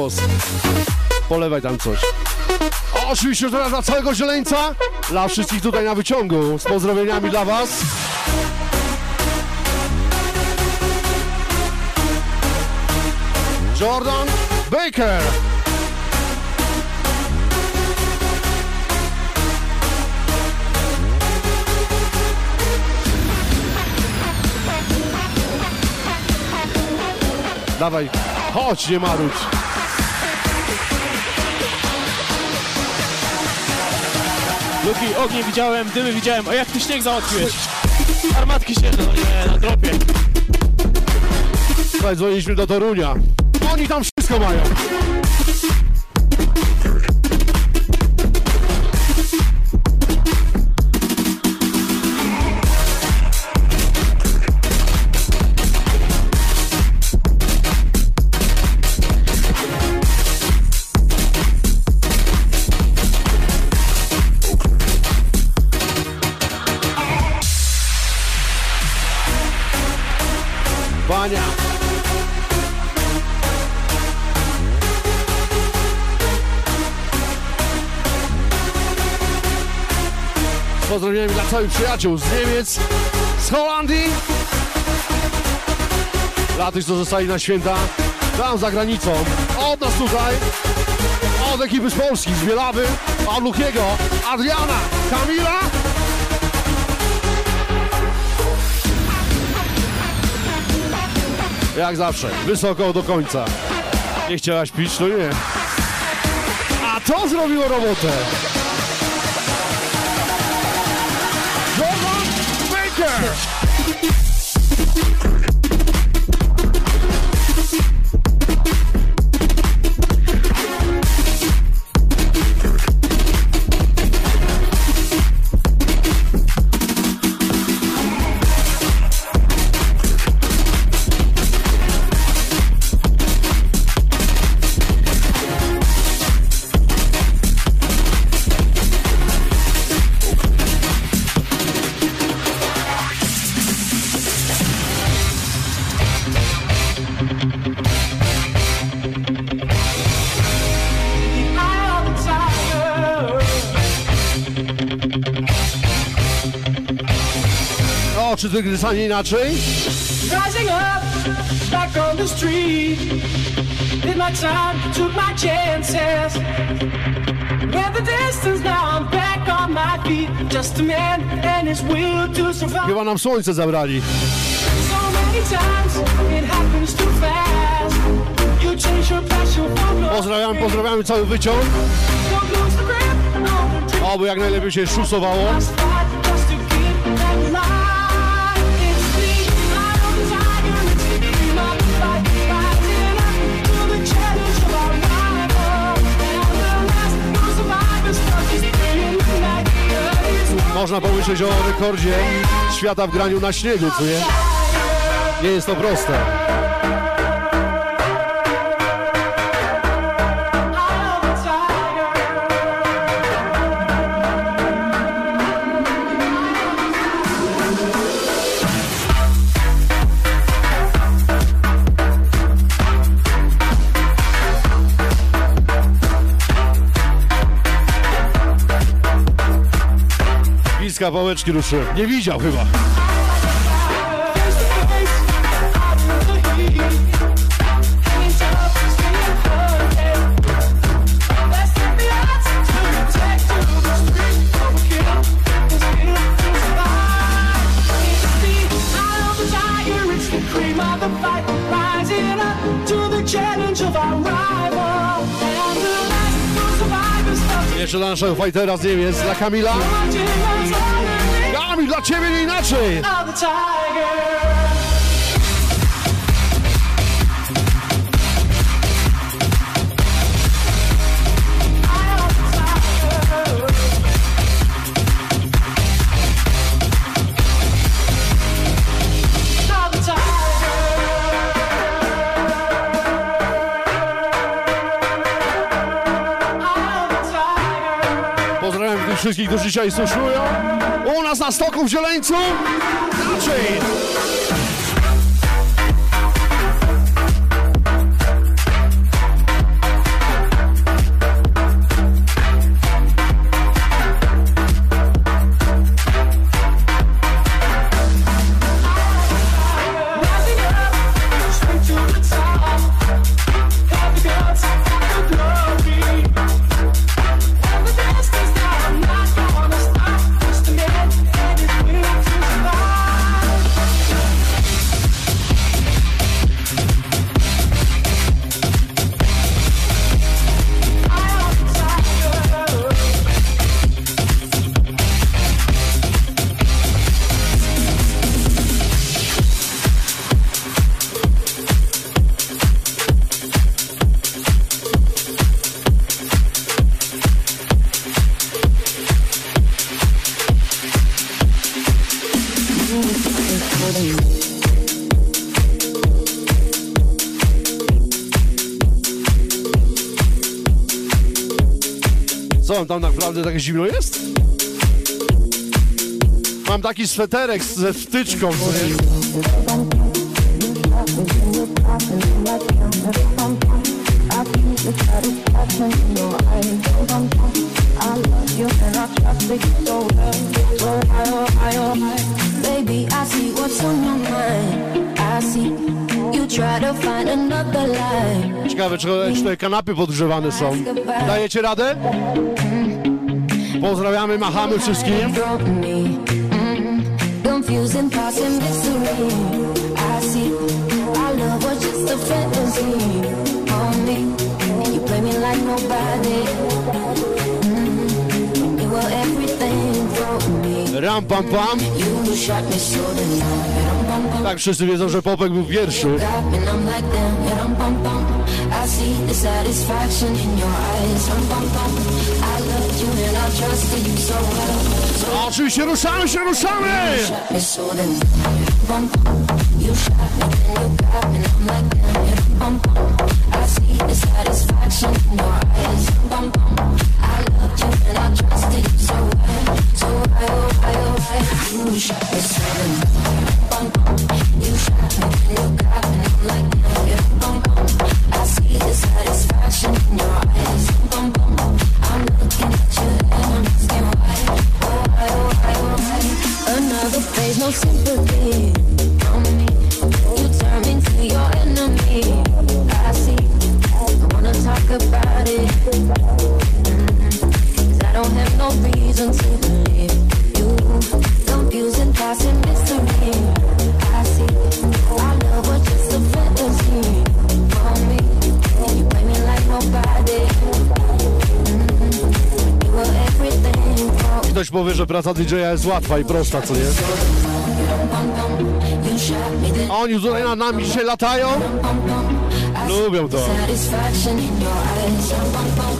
Propos, polewaj tam coś. Oczywiście teraz dla całego zieleńca, dla wszystkich tutaj na wyciągu, z pozdrowieniami dla was. Jordan Baker. Dawaj, chodź, nie marudź. Luki, ognie widziałem, dymy widziałem, a jak ty śnieg załatwiłeś? Armatki się, no nie, na tropie. Słuchaj, dzwoniliśmy do Torunia. Oni tam wszystko mają. Całych przyjaciół z Niemiec, z Holandii. Dla tych, co zostali na święta Tam za granicą. Od nas tutaj. Od ekipy z Polski, z Bielawy, od Lukiego, Adriana, Kamila. Jak zawsze, wysoko do końca. Nie chciałaś pić, to nie. A to zrobiło robotę. O, czy wygryzanie inaczej? Rising up, back on the street. Did my time, took my chances. Went the distance, now I'm back on my feet. Just a man and his will to survive. Chyba nam słońce zabrali. So many times it happens too fast. You change your passion for glory. Pozdrawiamy, pozdrawiamy cały wyciąg. No, Oby jak najlepiej się szusowało. Można pomyśleć o rekordzie świata w graniu na śniegu, co nie? Nie jest to proste. Bliska pałeczki ruszyły. Nie widział chyba. Jeszcze dla naszego fightera z Niemiec, dla Kamila. Kamil, dla ciebie nie inaczej! Wszystkich, którzy dzisiaj słuchują. U nas na stoku w Zieleńcu. Inaczej! Tak zimno jest? Mam taki sweterek ze wtyczką? Baby, I see what's on your mind. I see You try to find another lie. Ciekawe, czy, tutaj kanapy podgrzewane są. Dajecie radę? Pozdrawiamy, machamy wszystkim. Confusing thoughts and mystery. I see our love was just a fantasy. On me, you play me like nobody. Mm, You were everything for me. Ram pam pam. You shot me so the Tak, wszyscy wiedzą, że Popek był pierwszy. I see the satisfaction in your eyes. Oczywiście ruszamy się, ruszamy! You praca DJ-a jest łatwa i prosta, co nie? A oni tutaj nad nami dzisiaj latają? Lubią to.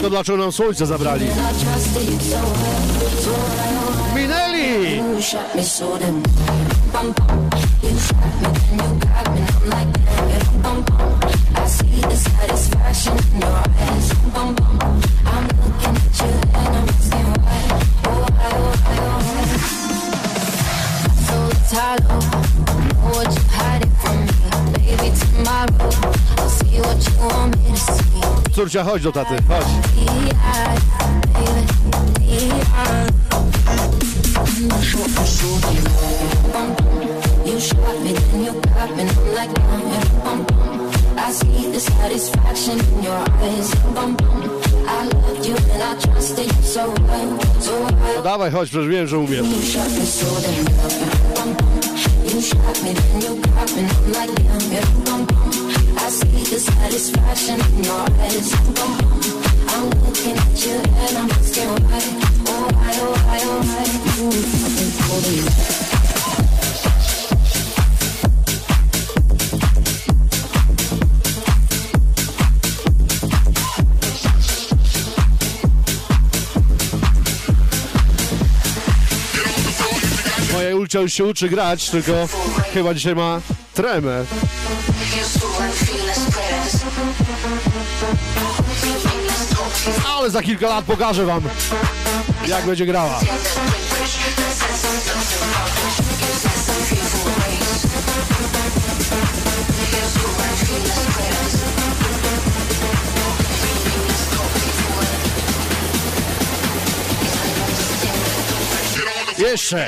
To dlaczego nam słońce zabrali? Minęli! Bum, yeah, bum, bum. I No dawaj, chodź, przecież wiem, że umiesz. You shot me then. You got me, I'm like, bum, bum. Satisfaction in your eyes. I'm looking at you and I'm asking why, oh why, oh why, oh why. You fucking fool. Moja już się uczy grać, tylko chyba dzisiaj ma tremę. Ale za kilka lat pokażę wam, jak będzie grała. Jeszcze!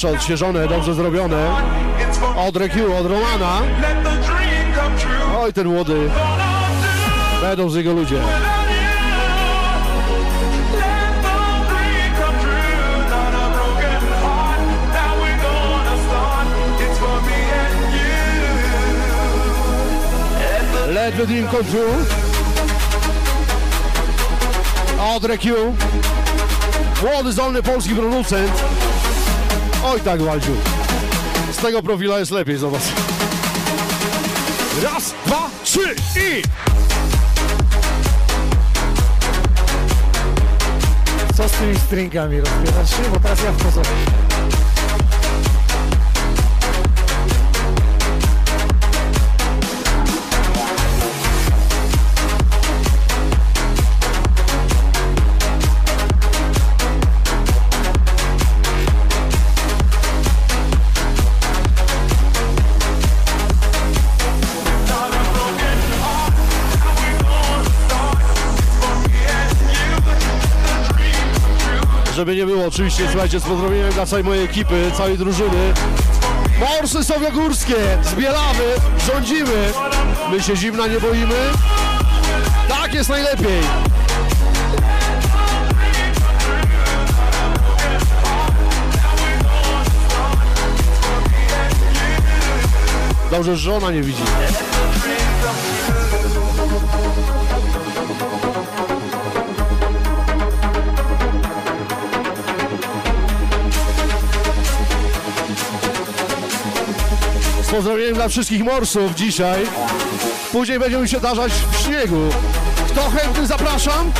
Jeszcze odświeżone, dobrze zrobione. Od Rekiu, od Romana. Oj, ten młody. Będą z jego ludzie. Let the dream come true. Audrey Q. Młody, zdolny polski producent. Oj tak, Waldziu. Z tego profila jest lepiej, zobacz. Raz, dwa, trzy i... Co z tymi stringami rozbierasz się? Bo teraz ja wchodzę. Żeby nie było, oczywiście, słuchajcie, z pozdrowieniem dla całej mojej ekipy, całej drużyny. Morsy Sowiogórskie, z Bielawy, rządzimy. My się zimna nie boimy. Tak jest najlepiej. Dobrze, że żona nie widzi. Pozdrowieniem dla wszystkich morsów dzisiaj. Później będziemy się darzać w śniegu. Kto chętny, zapraszam.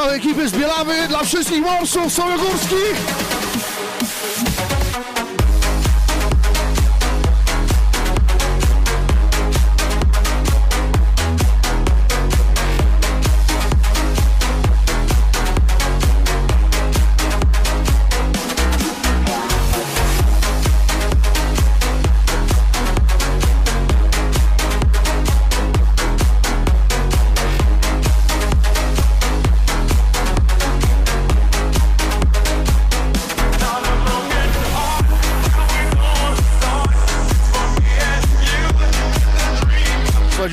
Całej ekipy z Bielawy, dla wszystkich morsów sowiogórskich.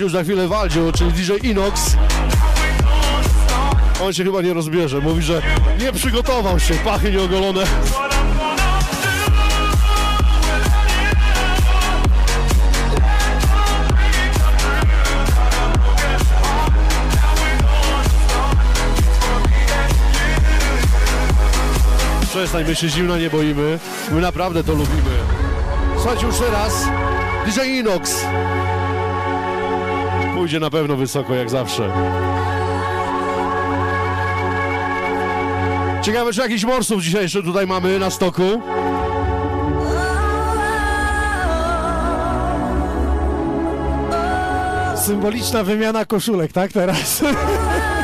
Już za chwilę Waldziu, czyli DJ Inox. On się chyba nie rozbierze. Mówi, że nie przygotował się. Pachy nieogolone. Przestań, my się zimna nie boimy. My naprawdę to lubimy. Słuchajcie, już teraz DJ Inox. Pójdzie na pewno wysoko, jak zawsze. Ciekawe, czy jakichś morsów dzisiaj tutaj mamy na stoku. Symboliczna wymiana koszulek, tak teraz? [LAUGHS]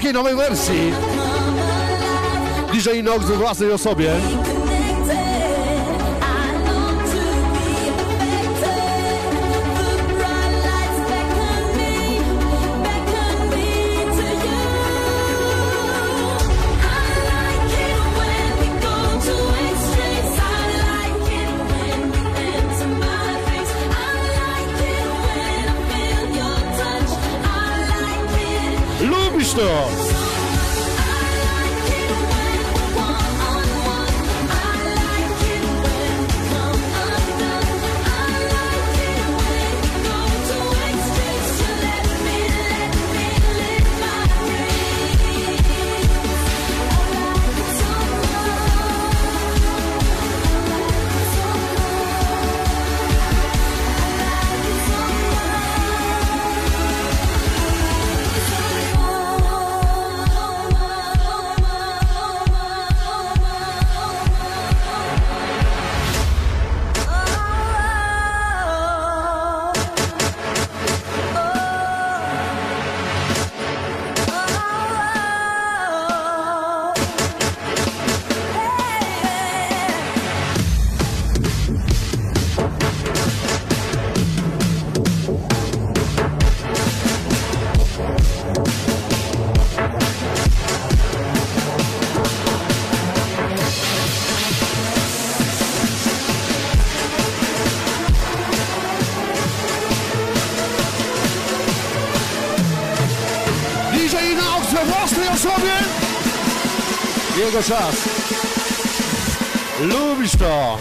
takiej nowej wersji. DJ Inox we własnej osobie. Lubisz jego czas. Lubisz to!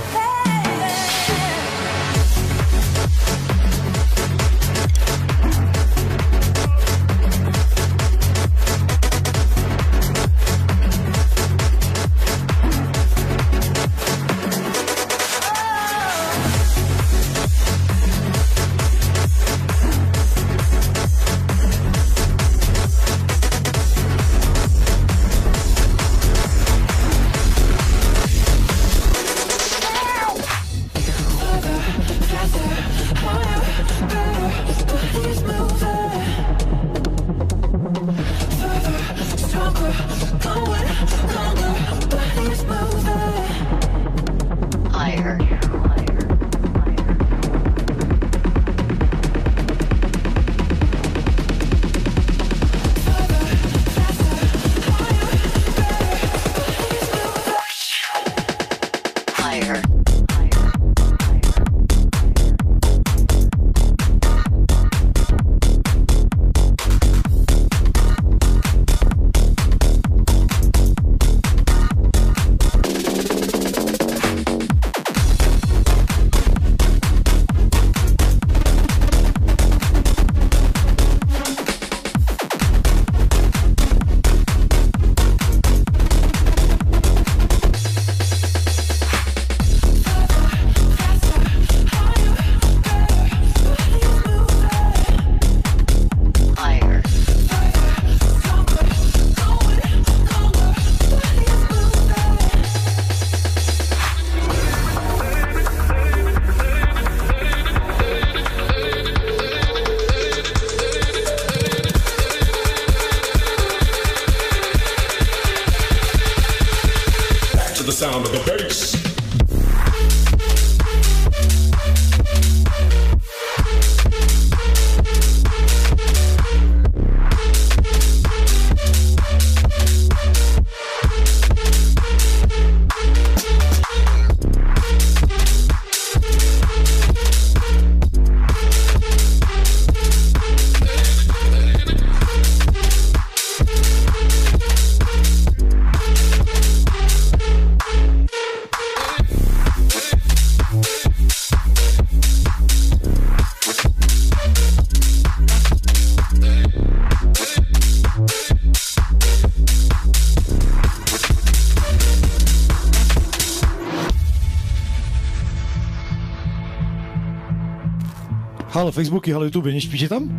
Halo Facebooki, halo YouTube, nie śpicie tam?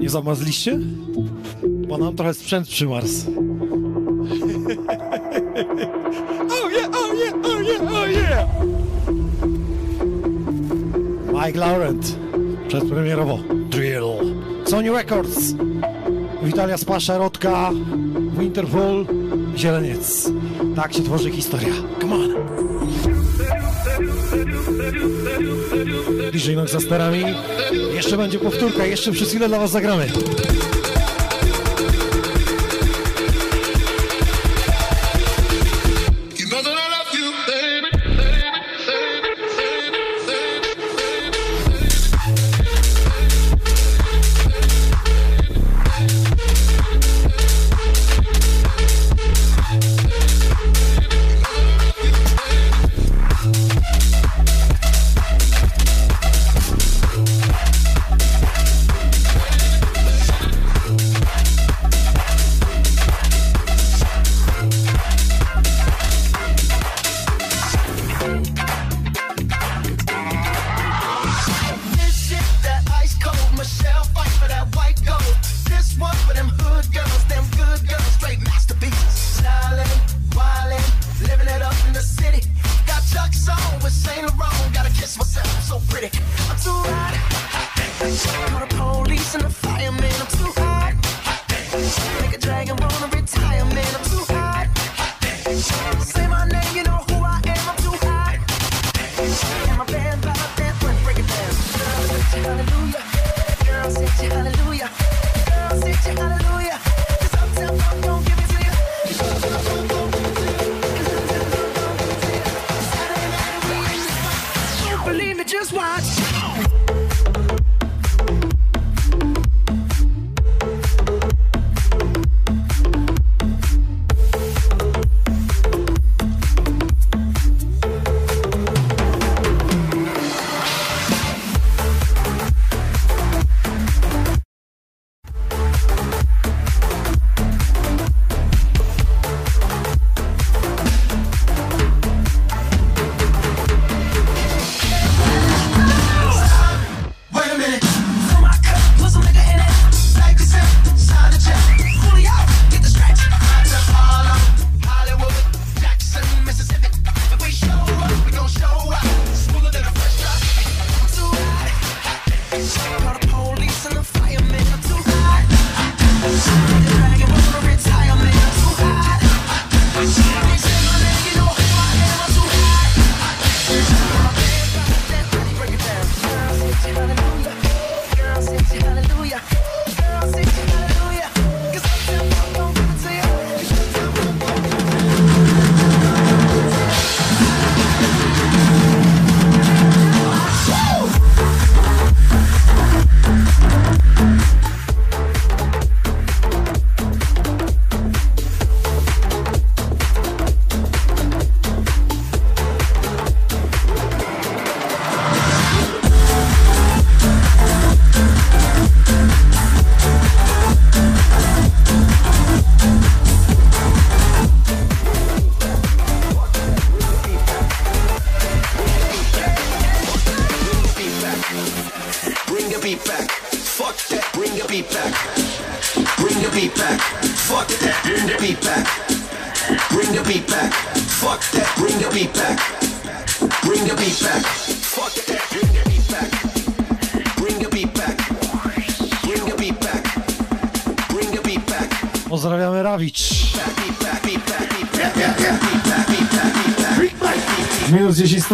Nie zamazliście? Bo nam trochę sprzęt przymarz. [LAUGHS] oh yeah, oh yeah, oh yeah, oh yeah! Mike Laurent, przedpremierowo, Drill. Sony Records, Witalia Spasza, Rodka, Winterfall, Zieleniec. Tak się tworzy historia. bliżej za sterami. Jeszcze będzie powtórka, jeszcze przez chwilę dla Was zagramy.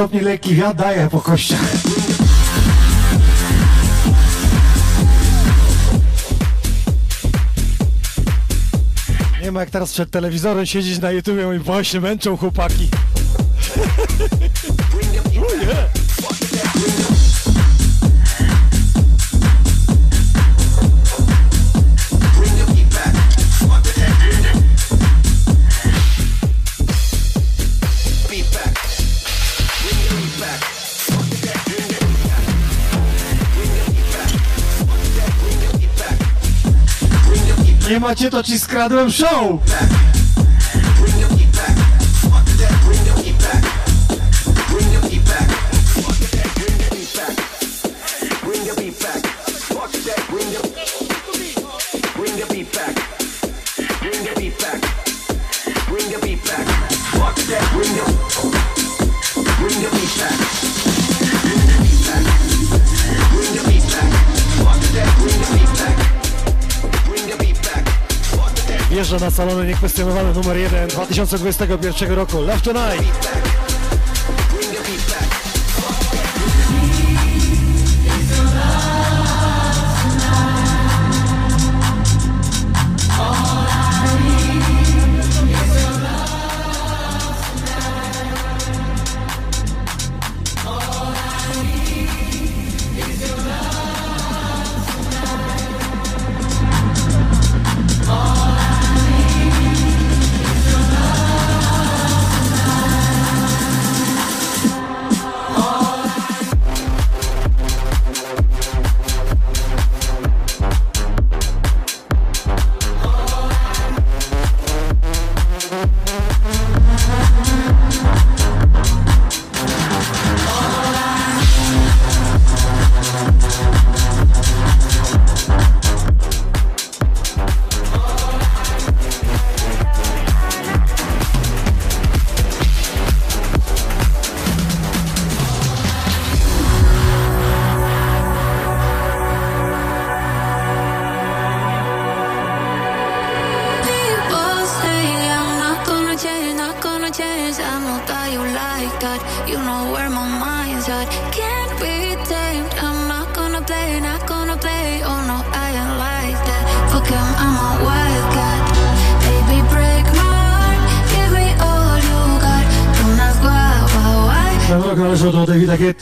stopni lekki wiatr daje po kościach. Nie ma jak teraz przed telewizorem siedzieć na YouTubie i właśnie męczą chłopaki. macie, to ci skradłem show! ustalony, niekwestionowany numer 1 2021 roku Left Tonight.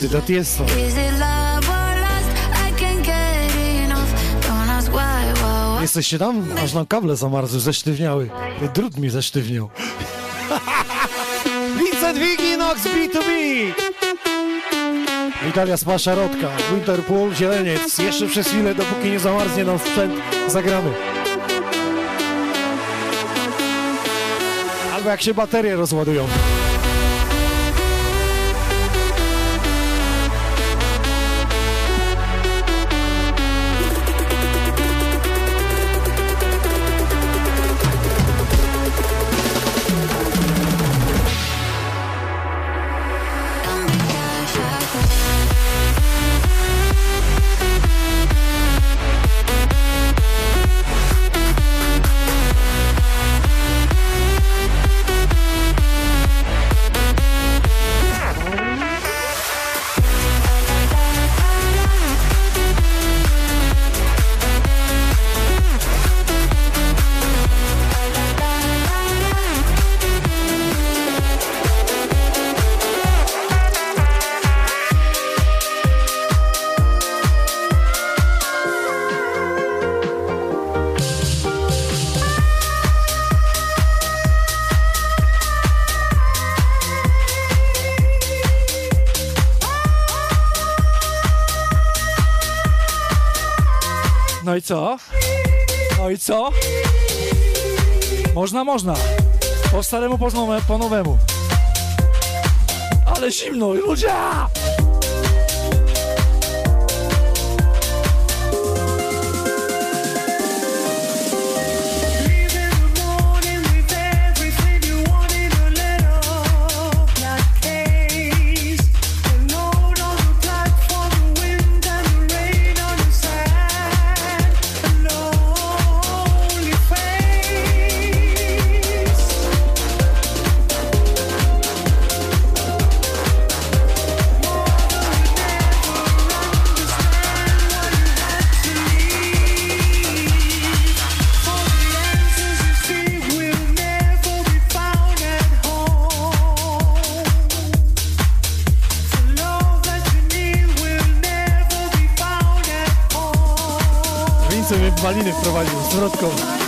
Czy to Tiesto? Jesteście tam? Aż nam kable zamarzły, zesztywniały. Drut mi zesztywniał. [LAUGHS] Vincent Wiginox B2B! Witalia Spasza Rodka, Winterpool, Zieleniec. Jeszcze przez chwilę, dopóki nie zamarznie nam sprzęt, zagramy. Albo jak się baterie rozładują. Co? Można, można. Po staremu, po, nowe, po nowemu. Ale zimno, ludzie! Wprowadził, zwrotką.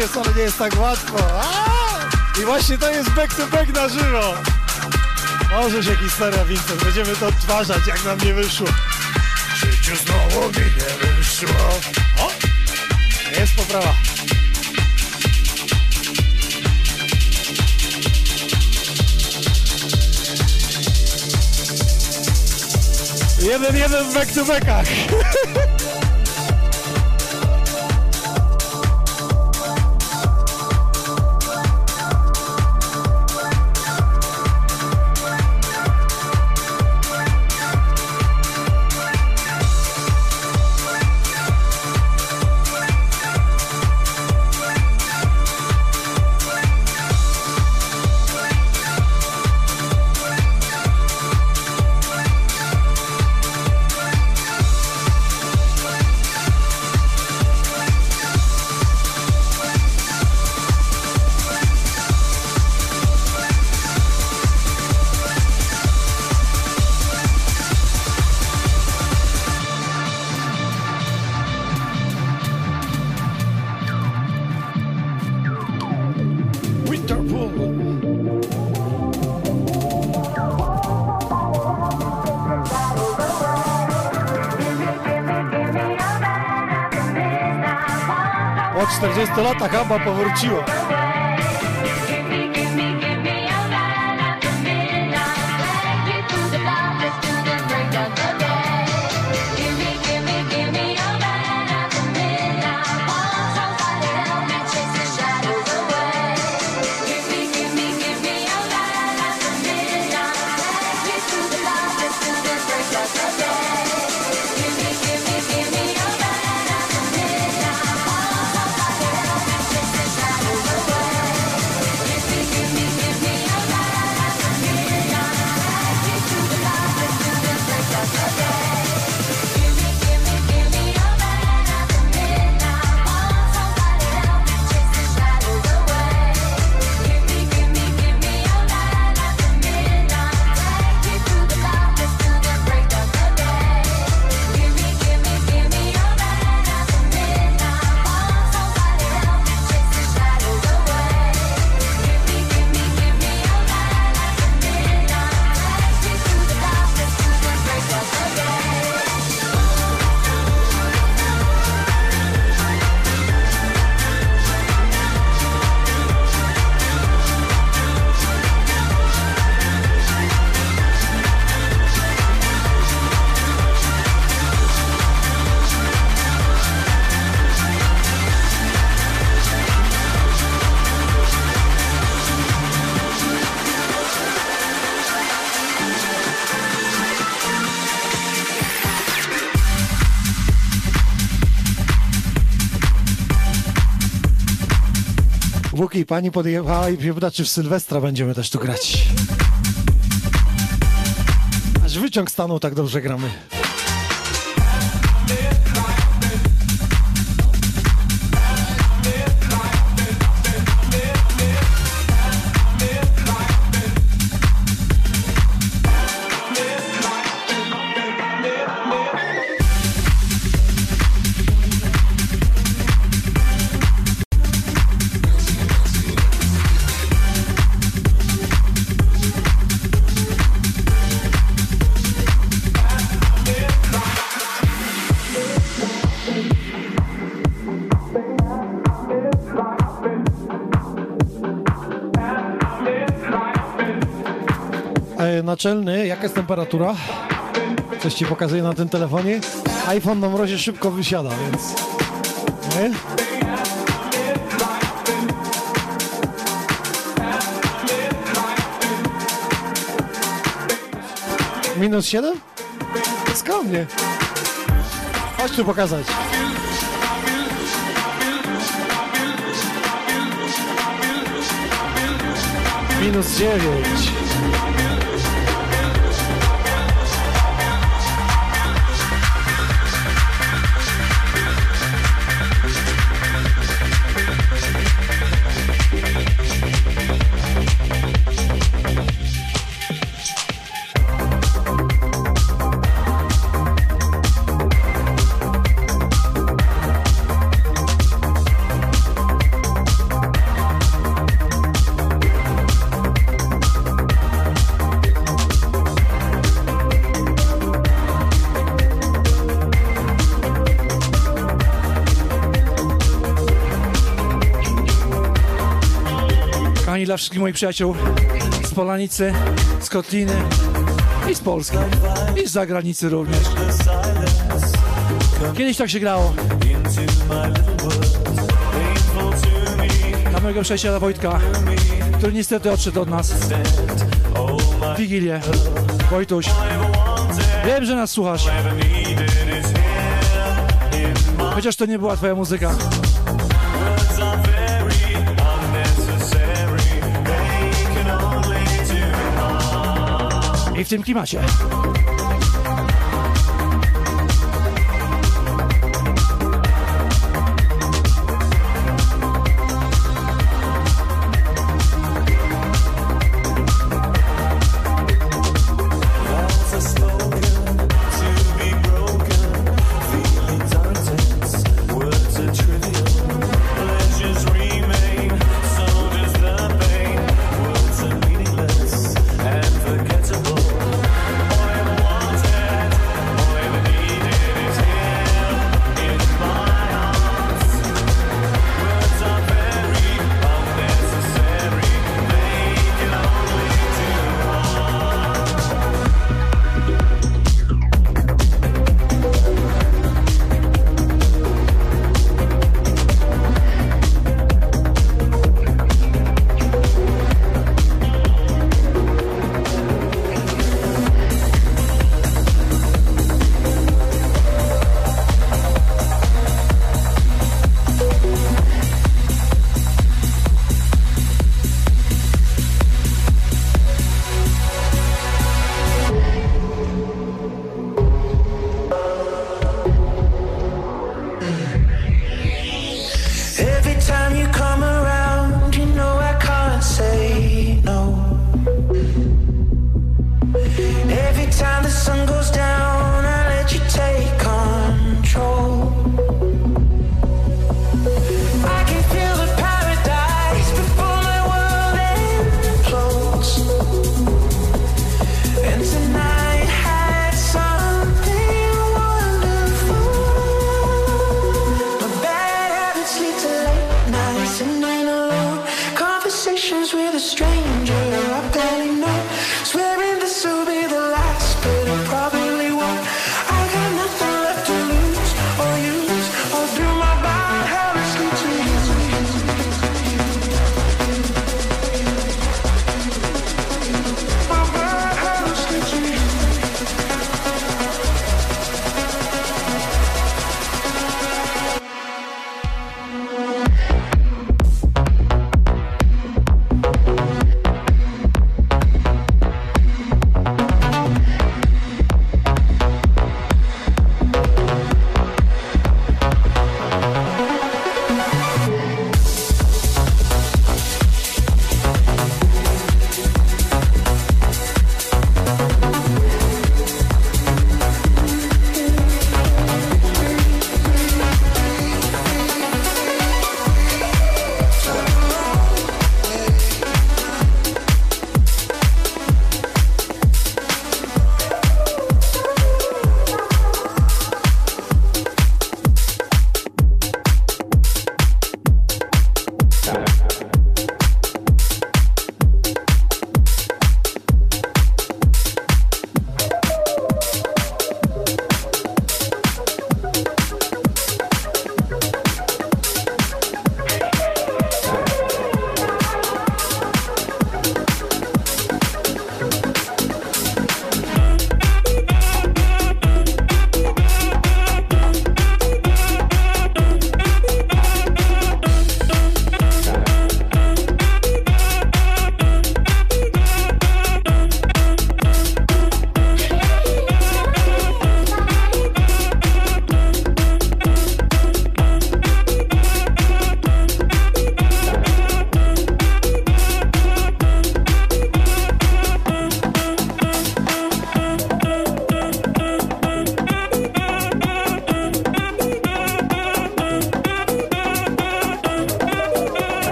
Okazuje, wcale nie jest tak łatwo. A! I właśnie to jest back to back na żywo. Może się historia, Vincent, będziemy to odtwarzać, jak nam nie wyszło. W życiu znowu mi nie wyszło. O! Jest poprawa. Jeden, jeden w back to backach. [LAUGHS] 40 latach chyba Luki, pani podjechała i mnie pyta, czy w Sylwestra będziemy też tu grać. Aż wyciąg stanął, tak dobrze gramy. Naczelny, jaka jest temperatura? Coś ci pokazuje na tym telefonie? iPhone na mrozie szybko wysiada, więc... Nie? Minus 7? Skromnie. Chodź tu pokazać. Minus 9. dla wszystkich moich przyjaciół z Polanicy, z Kotliny i z Polski. I z zagranicy również. Kiedyś tak się grało. Dla mojego przyjaciela Wojtka, który niestety odszedł od nas. Wigilię. Wojtuś, wiem, że nas słuchasz. Chociaż to nie była twoja muzyka. I w tym klimacie.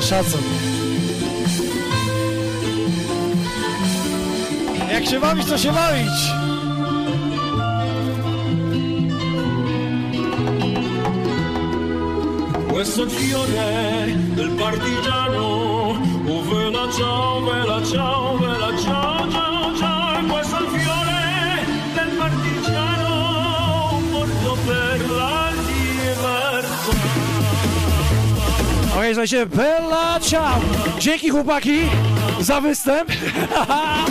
czuję szacun. Jak się bawić, to się bawić! Questo fiore Słuchajcie, Bella Ciao! Dzięki chłopaki za występ.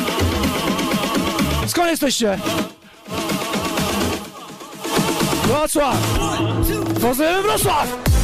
[LAUGHS] Skąd jesteście? Wrocław! Pozdrawiam Wrocław!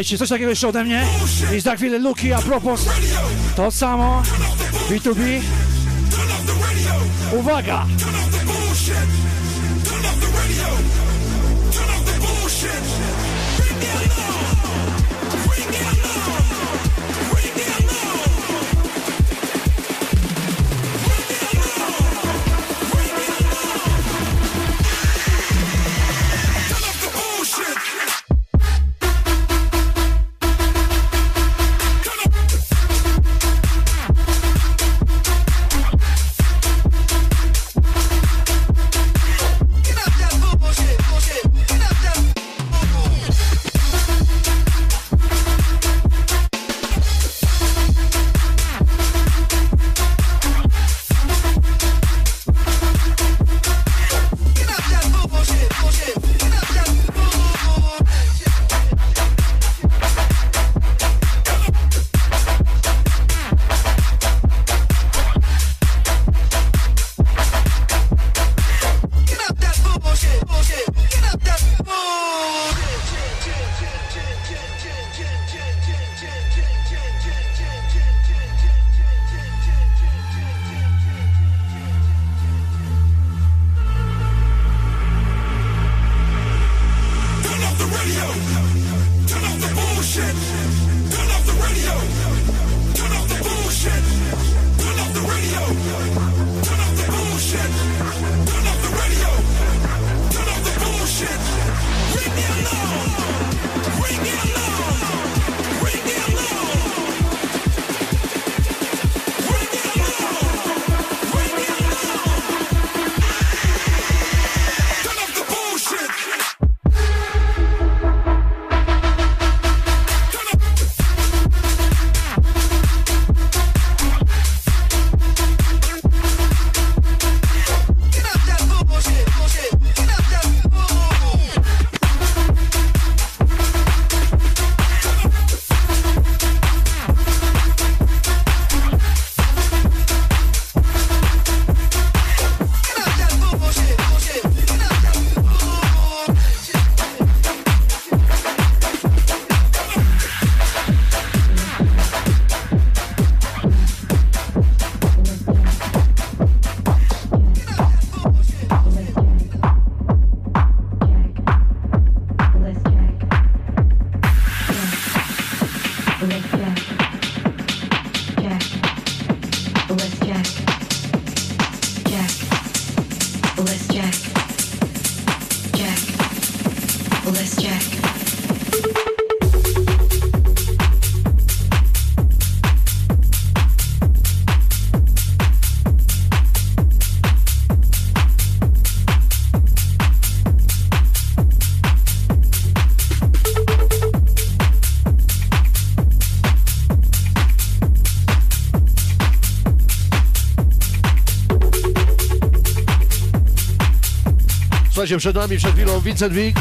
Słuchajcie, coś takiego jeszcze ode mnie. I za chwilę Luki, a propos to samo. B2B. Uwaga! Przed nami przed chwilą Vincent Wick,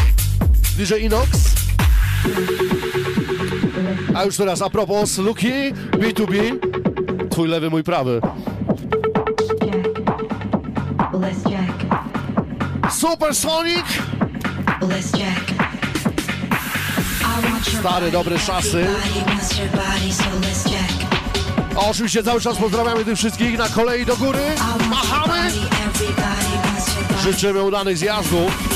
DJ Inox. A już teraz a propos Luki, B2B, twój lewy, mój prawy. Want your Stare, dobre czasy. oczywiście cały czas pozdrawiamy tych wszystkich na kolei do góry. Życzymy udanych zjazdów.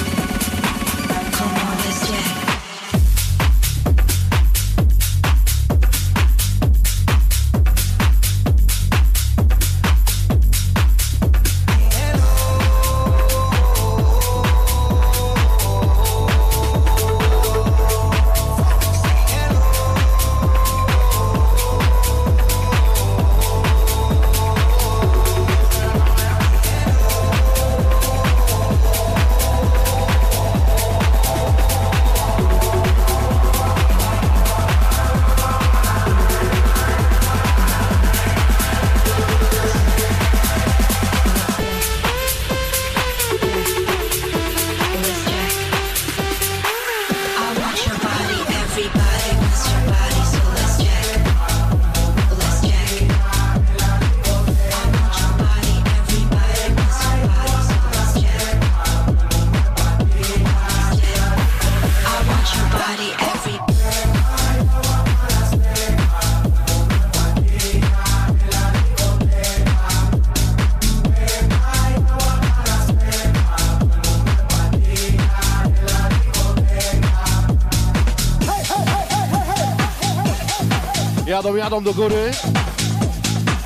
Jadą, jadą do góry.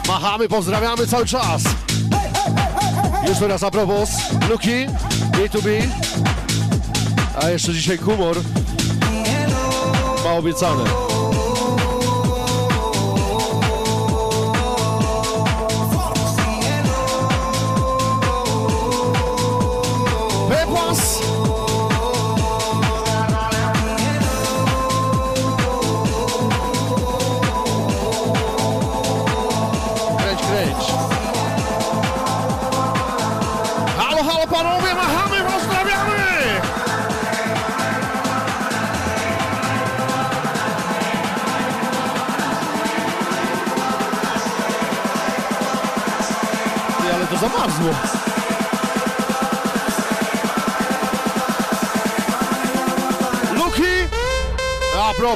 Machamy, pozdrawiamy cały czas. Już teraz a propos Luki, B2B. A jeszcze dzisiaj humor. Ma obiecane. A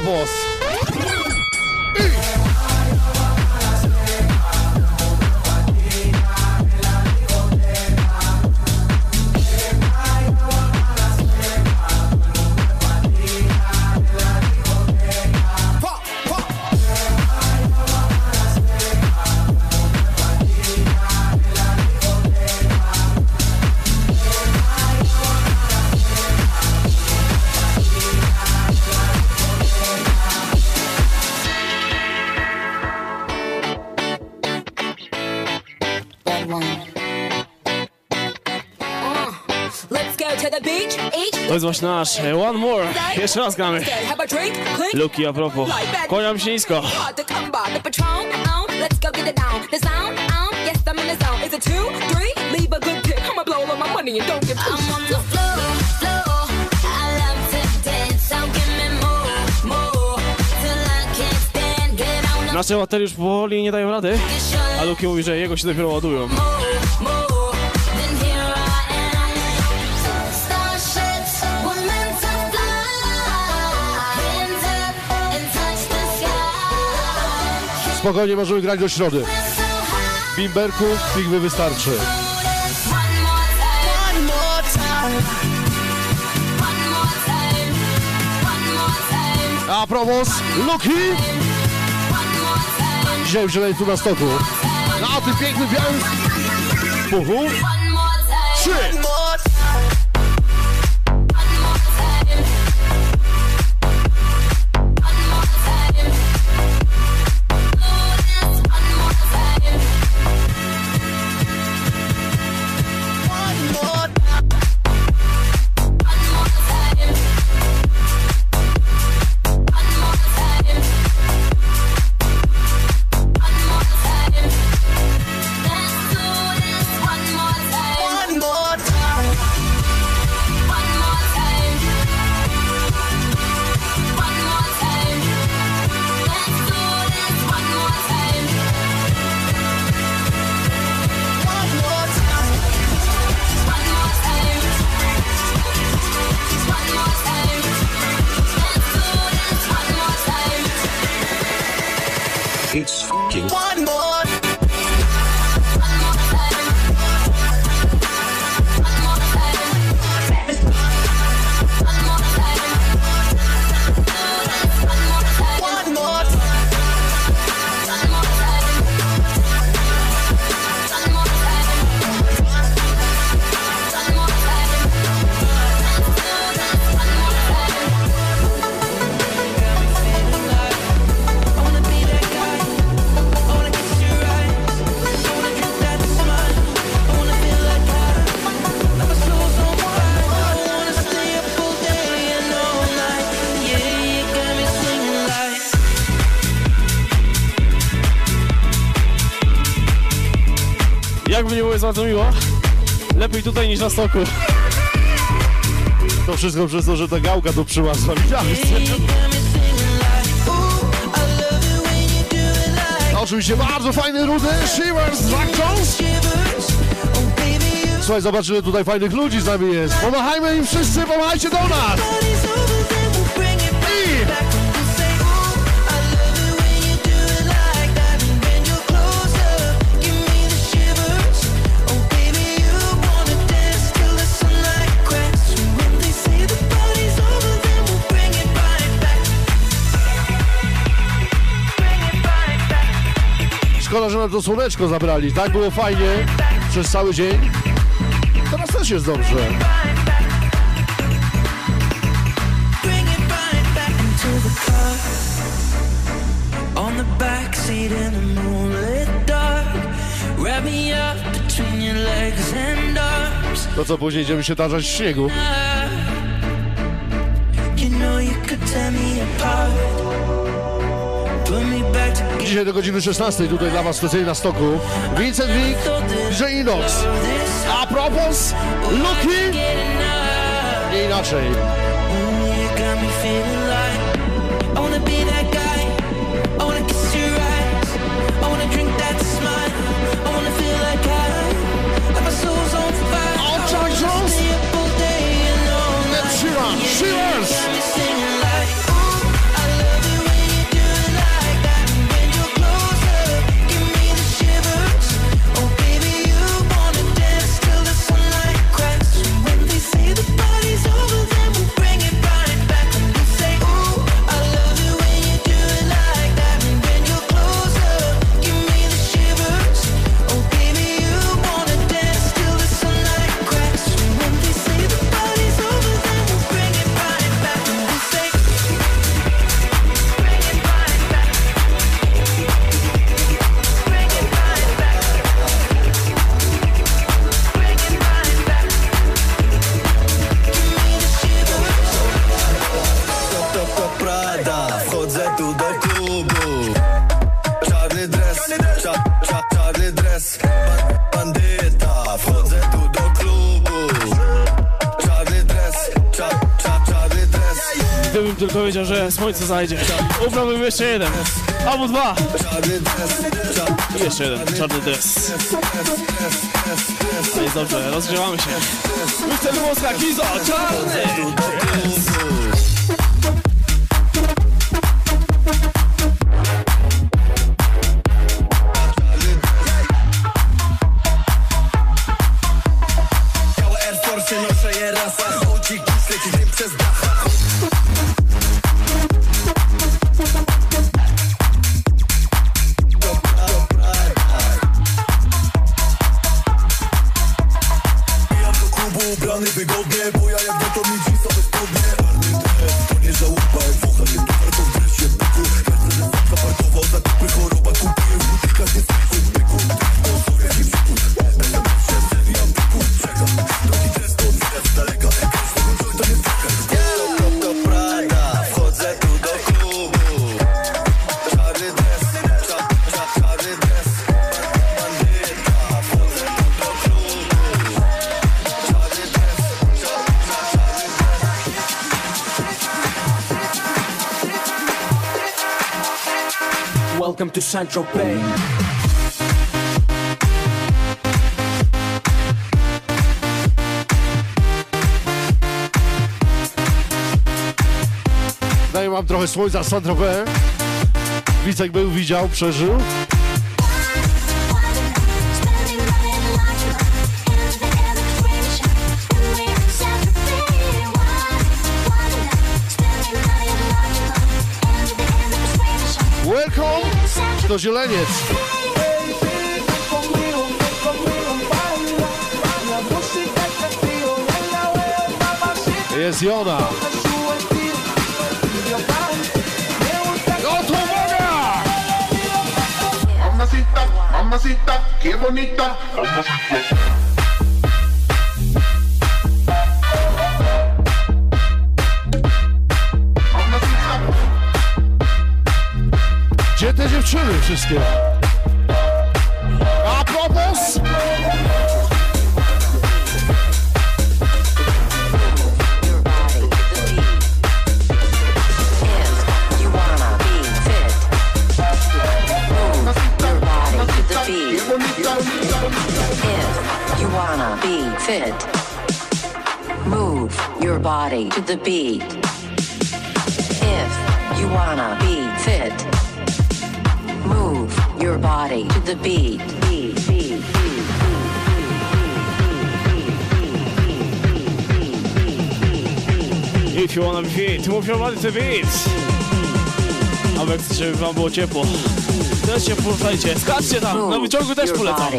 to dance, so give me more, more. Till I can't stand, get on Nasze baterie już powoli nie dają rady. A Luki mówi, że jego się dopiero ładują. Spokojnie możemy grać do środy. Bimberku, pigwy wystarczy. A propos, Luki! Dzisiaj w Zieleni tu na stoku. Na tym pięknym białym puchu. Trzy. It's fucking one more. bardzo miło. Lepiej tutaj niż na stoku. To wszystko przez to, że ta gałka tu przyłazła. Oczywiście bardzo fajny rudy Shivers z Słuchaj, zobacz, ile tutaj fajnych ludzi z nami jest. Pomachajmy im wszyscy, pomachajcie do nas! Szkoda, że nam to słoneczko zabrali. Tak było fajnie przez cały dzień. Teraz też jest dobrze. To co, później idziemy się tarzać w śniegu. dzisiaj do godziny 16 tutaj dla Was tutaj na stoku. Vincent Wick, DJ Inox. A propos, Luki nie inaczej. Oczaj Jones! Shearers! Shearers! powiedział, że słońce zajdzie. Ubrałbym jeszcze jeden, albo dwa. I jeszcze jeden, czarny dres. No i dobrze, rozgrzewamy się. My chcemy mocna kizo, czarny! Saint-Tropez. mam trochę słońca, Sandrowe. Wicek był, widział, przeżył. Zieleniec. Jest Jona. Mamacita, mamacita, qué bonita. Mamacita. To be fit, move your body to the beat. If you wanna be fit, move your body to the beat. If you wanna be fit, move your body to the beat. beat, beat, beat. If you wanna be fit, move your body to beat. A chcecie, żeby wam było ciepło. Też się poruszajcie, skaczcie tam, na wyciągu też polecam.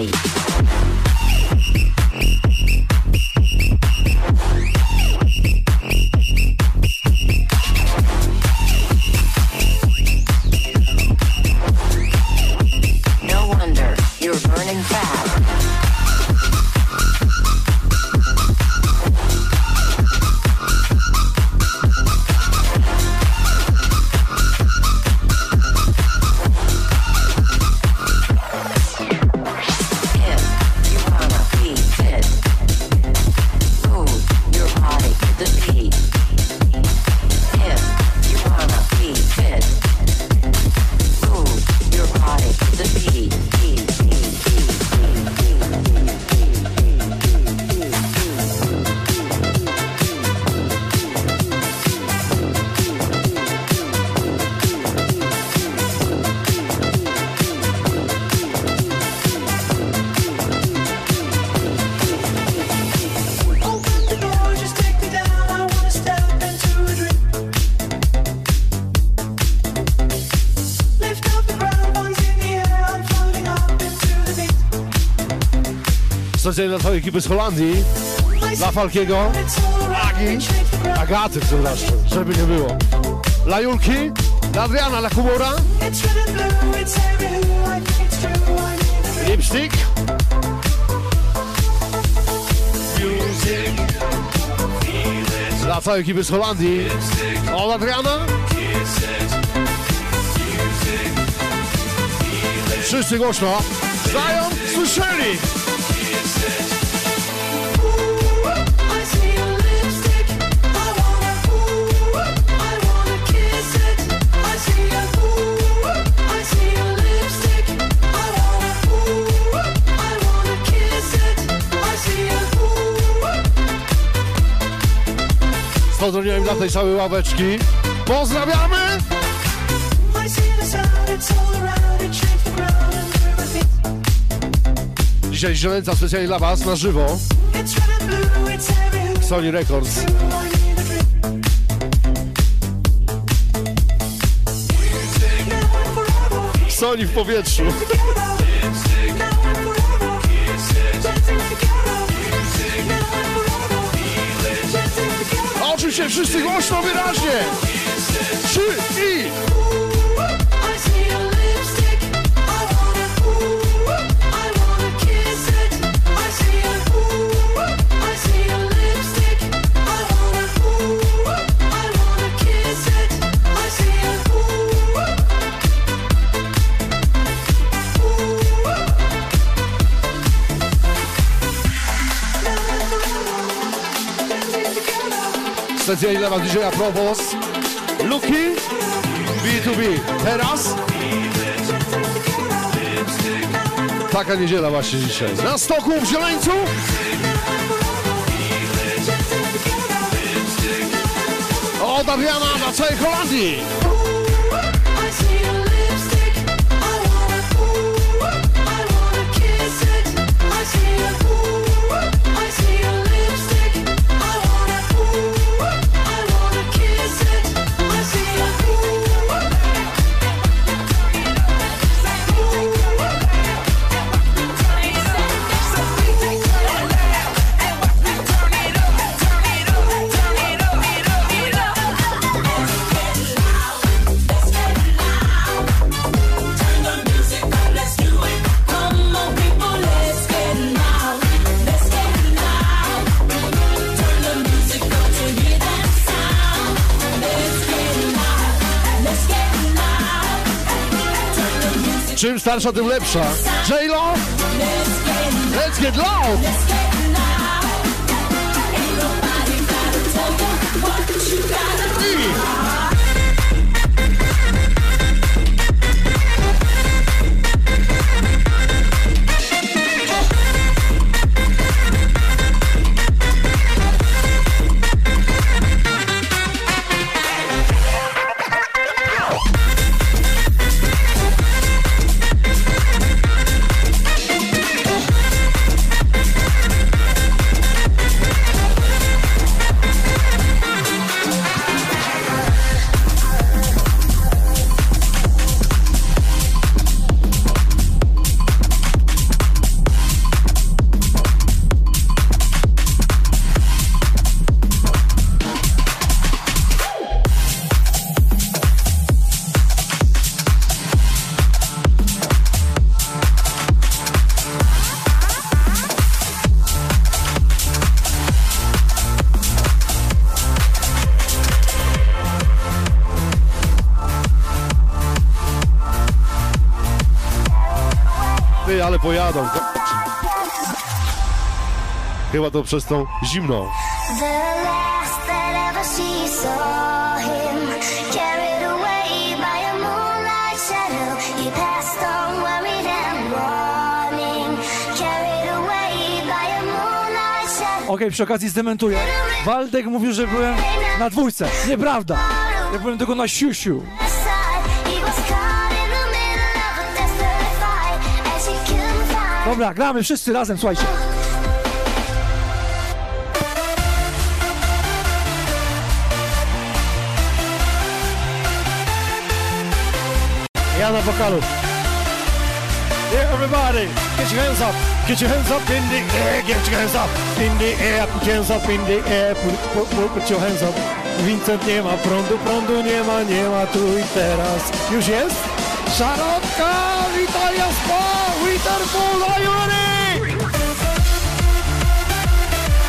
Specjalnie dla całej ekipy z Holandii. Dla Falkiego. Agi. Agaty, przepraszam, żeby nie było. Dla Julki. Dla Adriana, dla Kubora. Lipstick. Dla całej ekipy z Holandii. Od Adriana. Wszyscy głośno. Znają, słyszeli. Pozdrowiłem dla tej całej ławeczki. Pozdrawiamy! Dzisiaj Zielęca specjalnie dla Was na żywo. Sony Records. Sony w powietrzu. Oczywiście wszyscy głośno, wyraźnie. Trzy. I Specjalnie dla Was DJ Probos. Luki. B2B. Teraz. Taka niedziela właśnie dzisiaj. Na stoku w Zieleńcu. Od Adriana na całej Holandii. Starsza, tym lepsza. J-Lo, let's get loud! Chyba to przez tą zimną. Okej, okay, przy okazji zdementuję. Waldek mówił, że byłem na dwójce. Nieprawda. Ja byłem tylko na siusiu. Dobra, gramy wszyscy razem, słuchajcie. Na wokalu. Yeah, everybody, get your hands up. Get your hands up in the air. Get your hands up in the air. Put your hands up in the air. Put, put, put, put your hands up. Vincent nie ma prądu, prądu nie ma, nie ma tu i teraz. Już jest? Szarotka, witaj Jaspo, Winterpool, are you ready?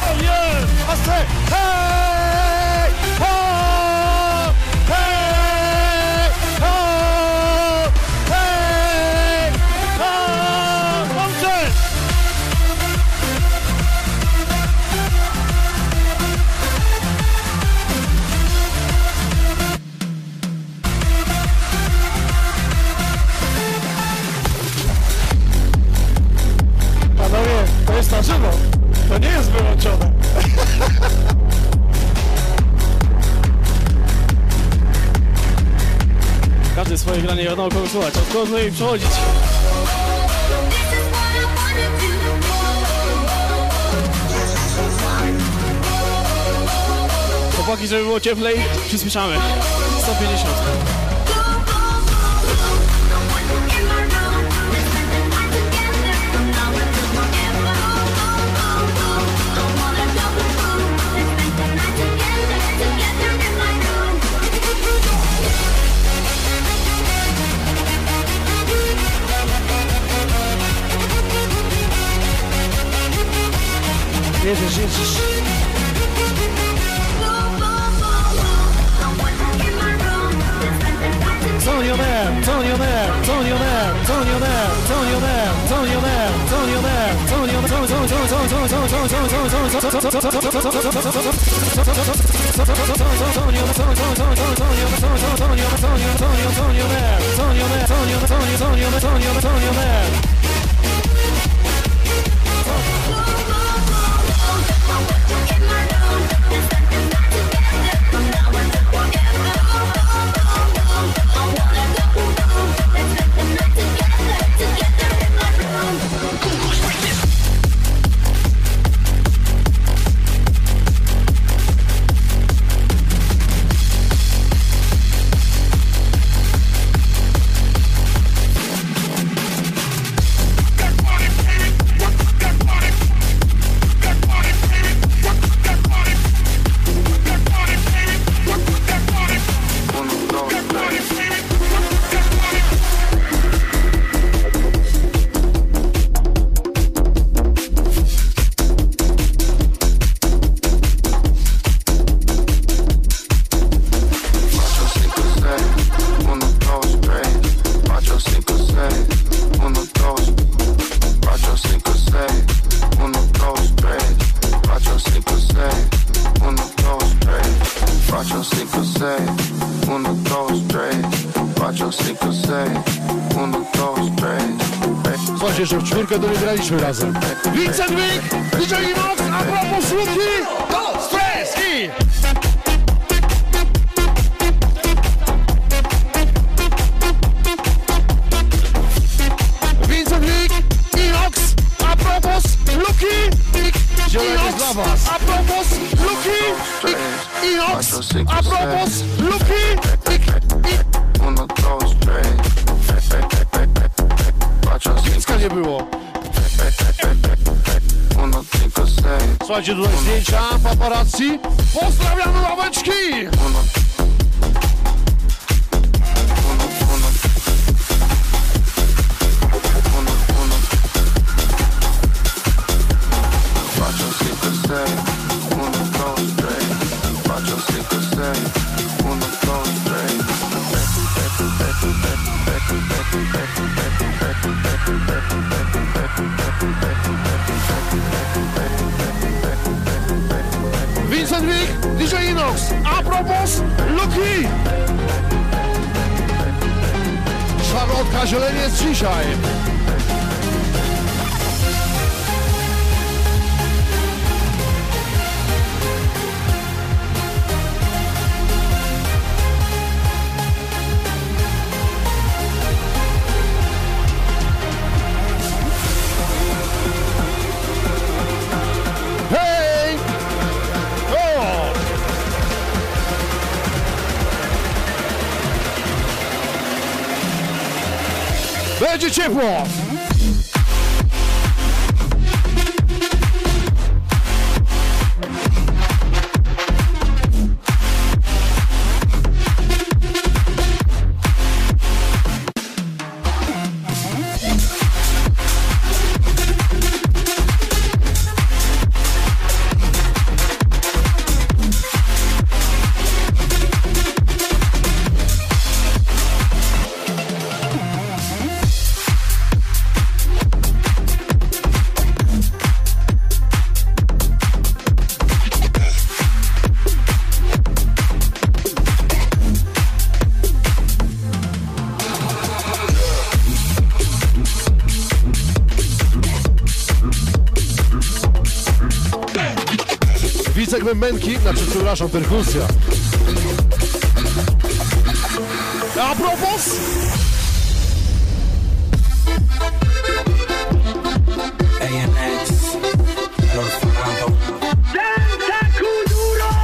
Oh yeah, I say, hey, to jest na żywo. To nie jest wyłączone. [LAUGHS] Każdy swoje granie wiadomo kogo słuchać, od kogo i przechodzić. Chłopaki, żeby było cieplej, przyspieszamy. 150. Jesus, Jesus. Antonio Man, Antonio Man, Antonio Man, Antonio Man, Antonio Man, Antonio Man, Antonio Man, Antonio Man, Antonio Man, Antonio Man, Antonio Man. see bębenki, znaczy przepraszam, perkusja. A propos!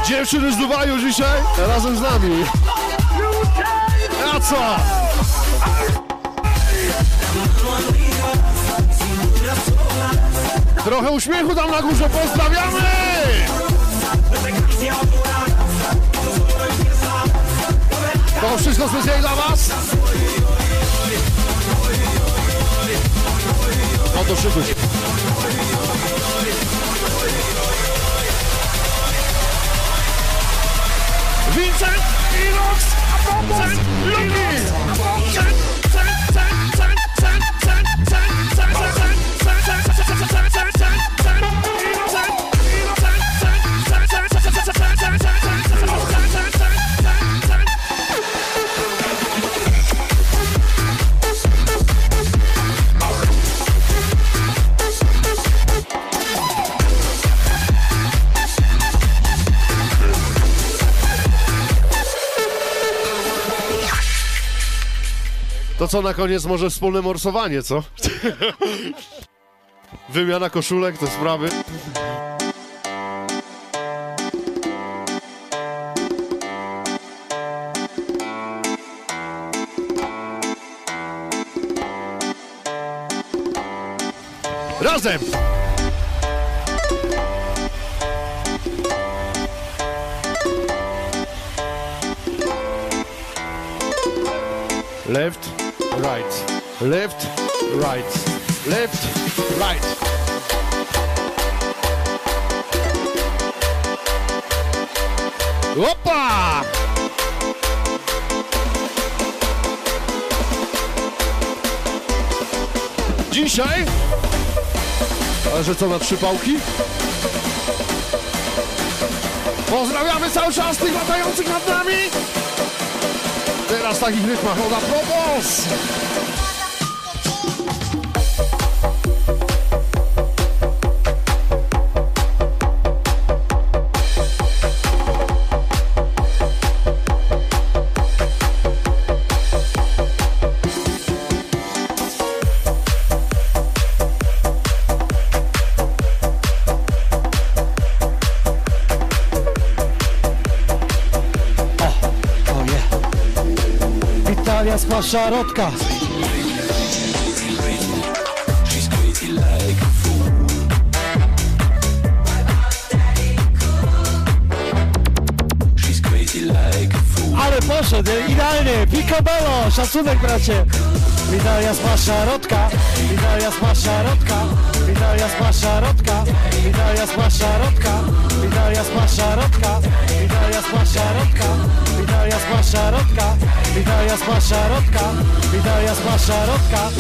Dziewczyny z Dubaju dzisiaj razem z nami. A co? Trochę uśmiechu tam na górze, pozdrawiamy! To wszystko specjalnie dla was? No to szykuj się. Vincent, Inox, Vincent, Luki, To co na koniec może wspólne morsowanie, co? [LAUGHS] Wymiana koszulek, te sprawy. Razem! Left, left, right, left, right. Opa! Dzisiaj? Ale że co, na trzy pałki? Pozdrawiamy cały czas tych latających nad nami. Teraz takich rytmach, no na propos. Szarotka. Ale poszedł, idealnie, picobello, szacunek bracie. Witalia Smasza Rodka, Witalia Smasza Rodka, Witalia Smasza Rodka, Witalia Smasza Rodka, Witalia Smasza Rodka, Witalia Smasza Rodka, Witalia Smasza Rodka, Italia sma szarotka, Italia sma szarotka.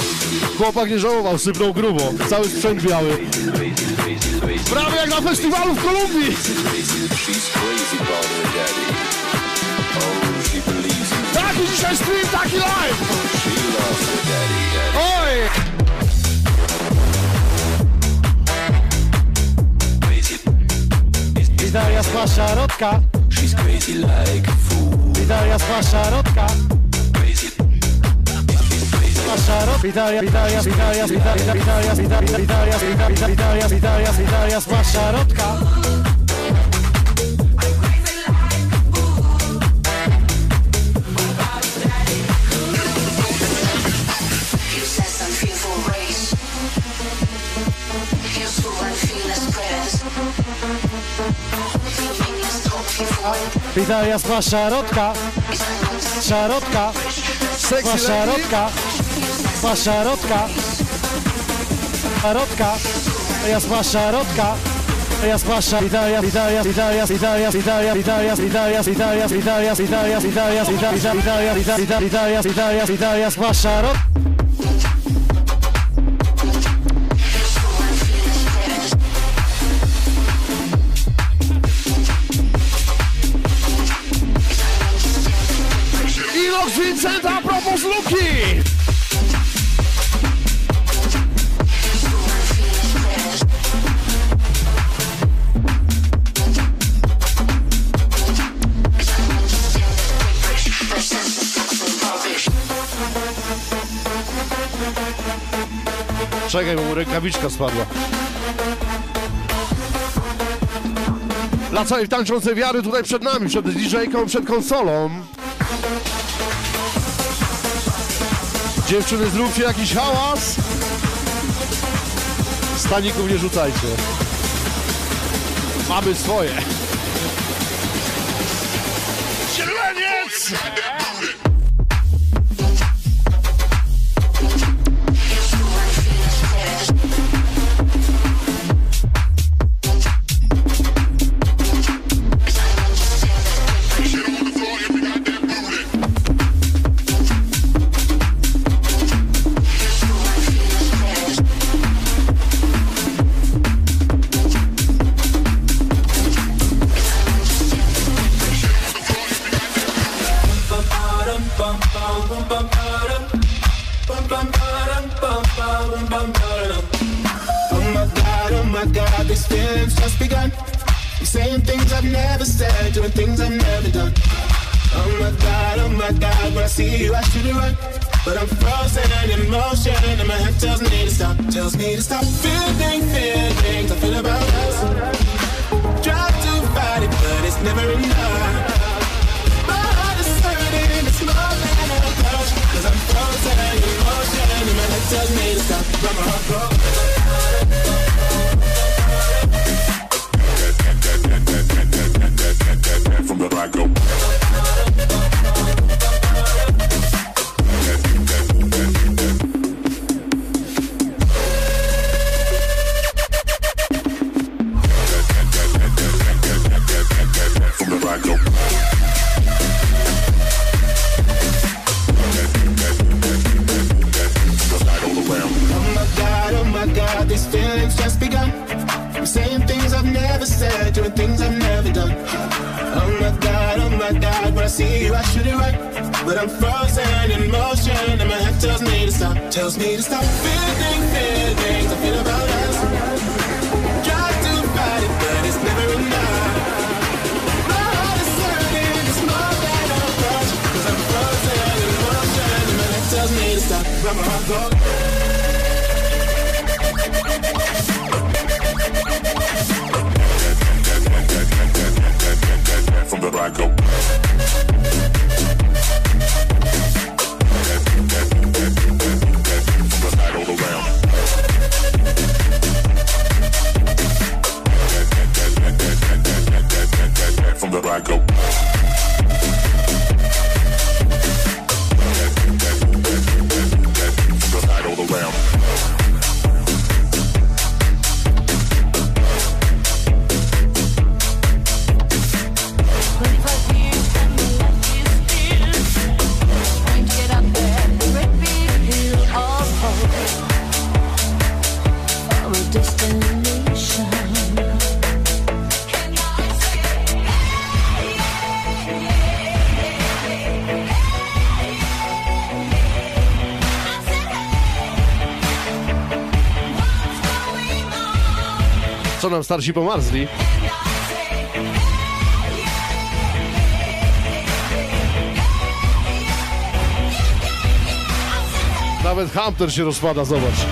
Chłopak nie żałował, sypnął grubo. Cały sprzęt biały. Prawie jak na festiwalu w Kolumbii. Taki dzisiaj stream, taki live. Oj! Italia sma szarotka, Italia sma szarotka. Szarot- Italia, Italia, Italia, Italia, Italia, Italia, Italia, Italia, Italia, Italia, Italia, sma szarotka. Italia sma szarotka, szarotka, sma szarotka, szarotka, szarotka, ja sma szarotka, ja sma sza- Italia, Italia, Italia, Italia, Italia, Italia, Italia, Italia, Italia, Italia, Italia, Italia, Italia, Italia, Italia, Italia, Italia, sma szarot. Inox rękawiczka spadła. Dla całej tańczącej wiary tutaj przed nami, przed DJ-ką, przed konsolą. Dziewczyny, zróbcie jakiś hałas. Staników nie rzucajcie. Mamy swoje. starsi pomarzli. Nawet hamter się rozpada, zobacz.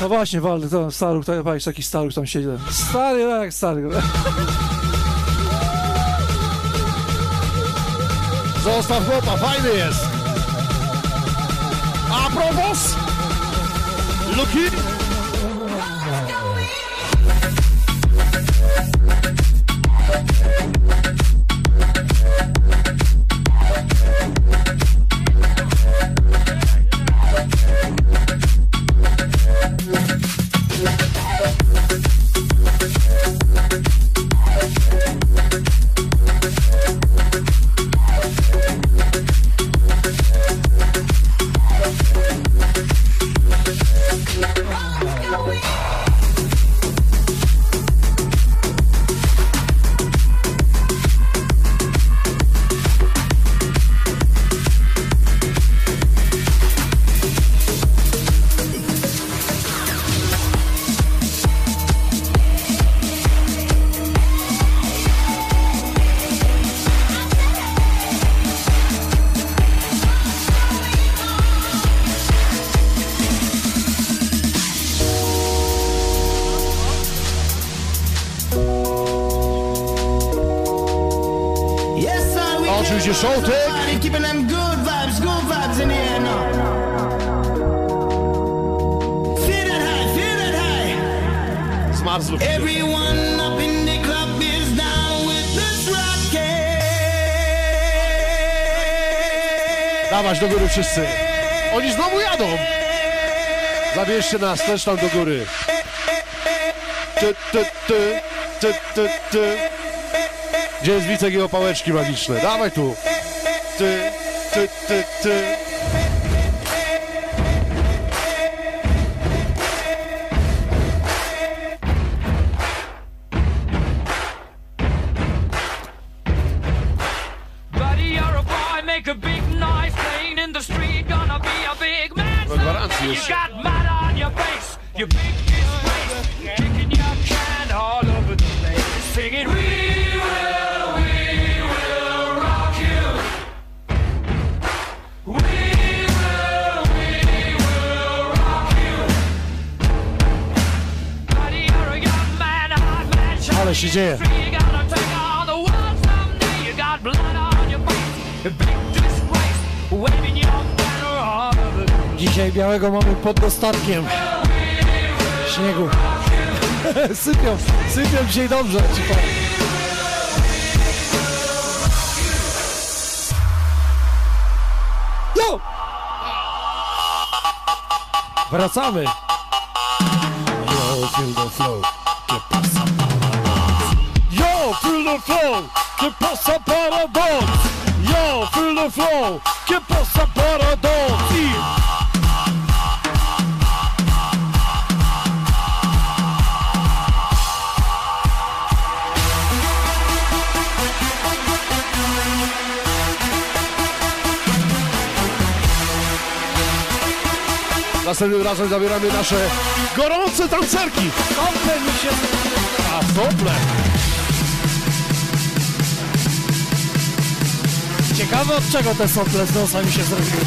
No właśnie, Waldy, to staruch, to jakiś taki staruch tam siedzi. Stary, jak stary. Zostaw chłopa, fajny jest! wszyscy. Oni znowu jadą. Zabierzcie nas też tam do góry. Ty, ty, ty, ty, ty, ty. Gdzie jest Wicek i magiczne? Dawaj tu. Ty, ty, ty, ty. workiem śniegu. [LAUGHS] sypią, sypią dzisiaj dobrze, ci powiem. Wracamy! Yo, feel the flow, que pasa para Yo, feel the flow, que pasa para Yo, feel the flow, que pasa para następnym razem zabieramy nasze gorące tancerki. Sople mi się... A, sople. Ciekawe od czego te sople z nosa mi się zrobiły.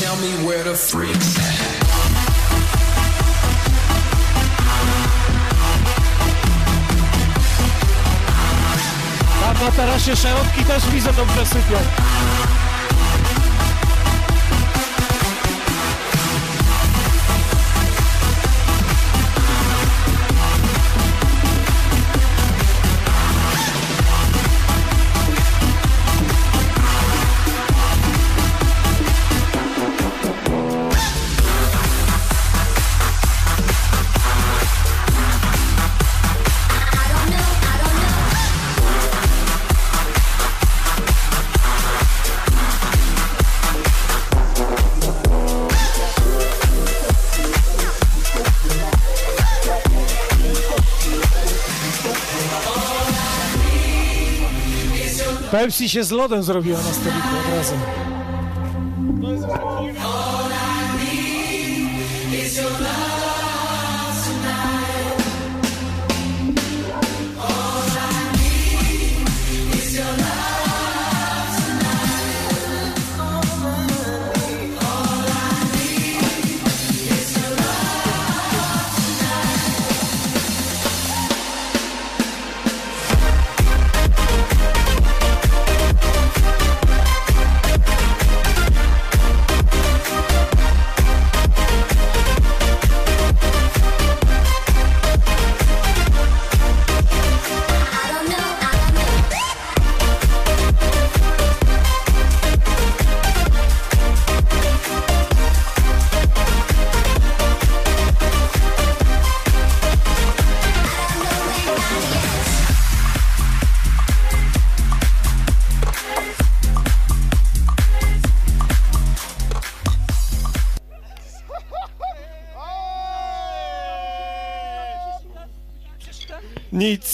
Tell me where the freaks tarasie szerotki też widzę to przesypią. Pepsi się z lodem zrobiła na stoliku od razu.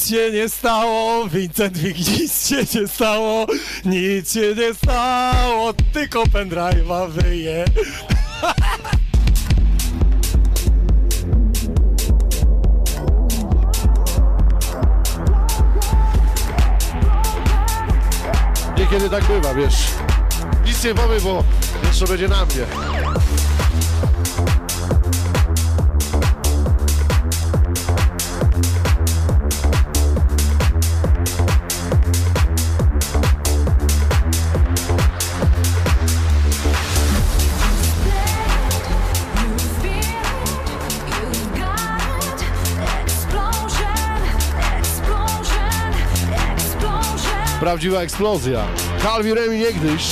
Nic się nie stało, Vincent Wig, nic się nie stało, nic się nie stało, tylko pendrive'a wyje. Niekiedy tak bywa, wiesz. Nic nie powie, bo jeszcze będzie na mnie. Prawdziwa eksplozja. Calvi Remi niegdyś.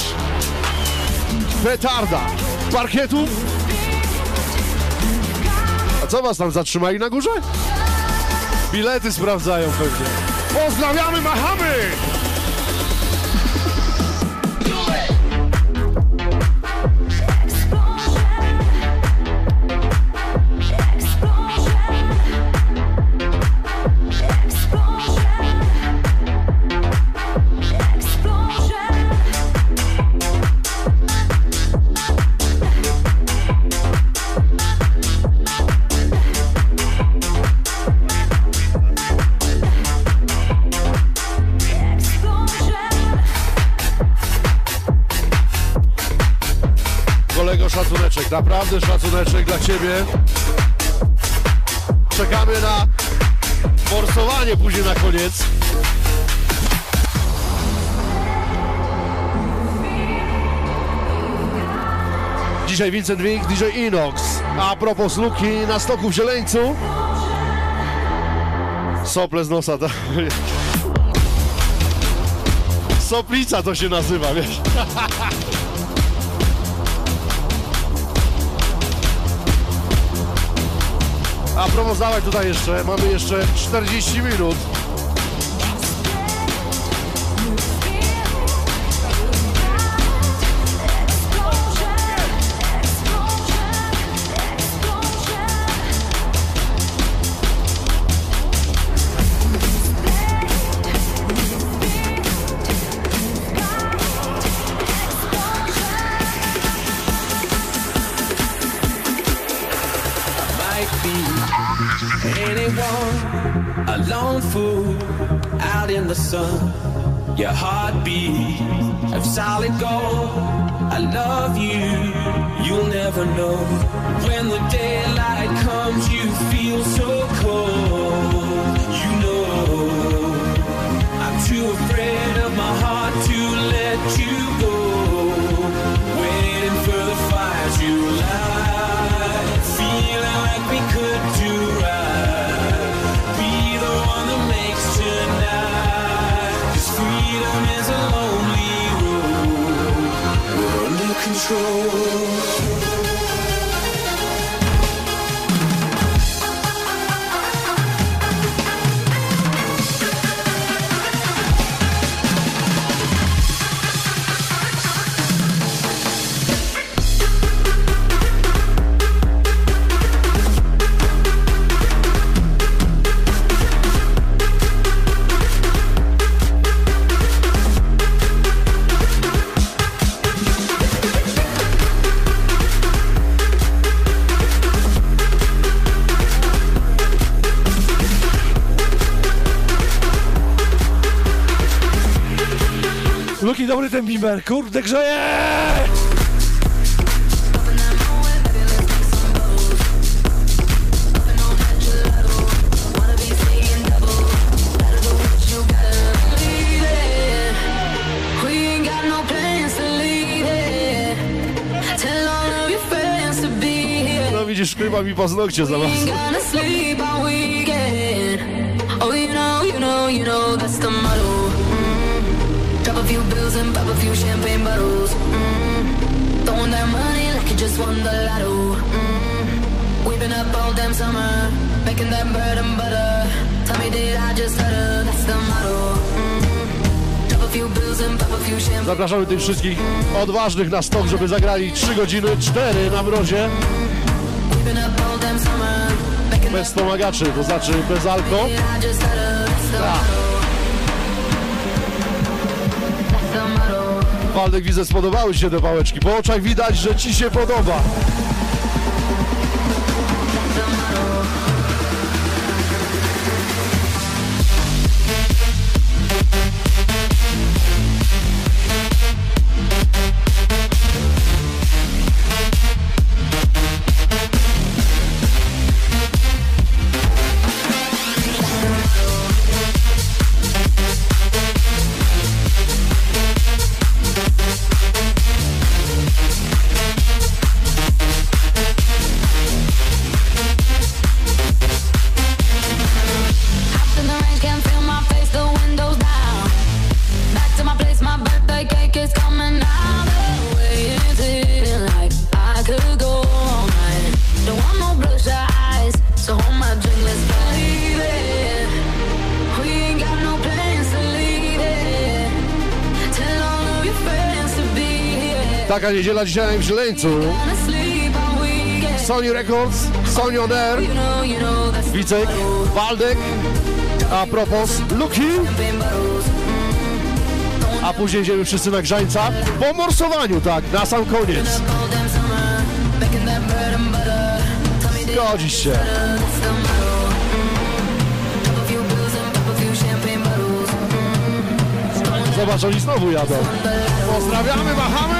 Petarda. Parkietów. A co was tam zatrzymali na górze? Bilety sprawdzają pewnie. Pozdrawiamy, machamy! Naprawdę szacuneczek dla ciebie. Czekamy na forsowanie później na koniec. Dzisiaj Vincent Wink, DJ Inox. A propos Luki na stoku w Zieleńcu. Sople z nosa. To... Soplica to się nazywa, wiesz. [LAUGHS] Dawaj tutaj jeszcze, mamy jeszcze 40 minut. To be here. No widzisz, chyba mi paznokcie za bardzo. Oh, you know, you know, you know that's the motto. Few bills and pop a few champagne bottles. Mm. Throwing that money like you just won the lotto. Mm. We've been up all damn summer, making that bread and butter. Tell me, did I just stutter? That's the motto. Zapraszamy tych wszystkich odważnych na stok, żeby zagrali 3 godziny 4 na mrozie. Bez pomagaczy, to znaczy bez alko. Tak. Waldek, widzę, spodobały się te pałeczki. Po oczach widać, że ci się podoba. Taka niedziela dzisiaj w Żeleńcu. Sony Records, Sony On Air, Wicek, Waldek, a propos Luki, a później idziemy wszyscy na grzańca po morsowaniu, tak, na sam koniec. Zgodzisz się. Zobacz, oni znowu jadą. Pozdrawiamy, machamy.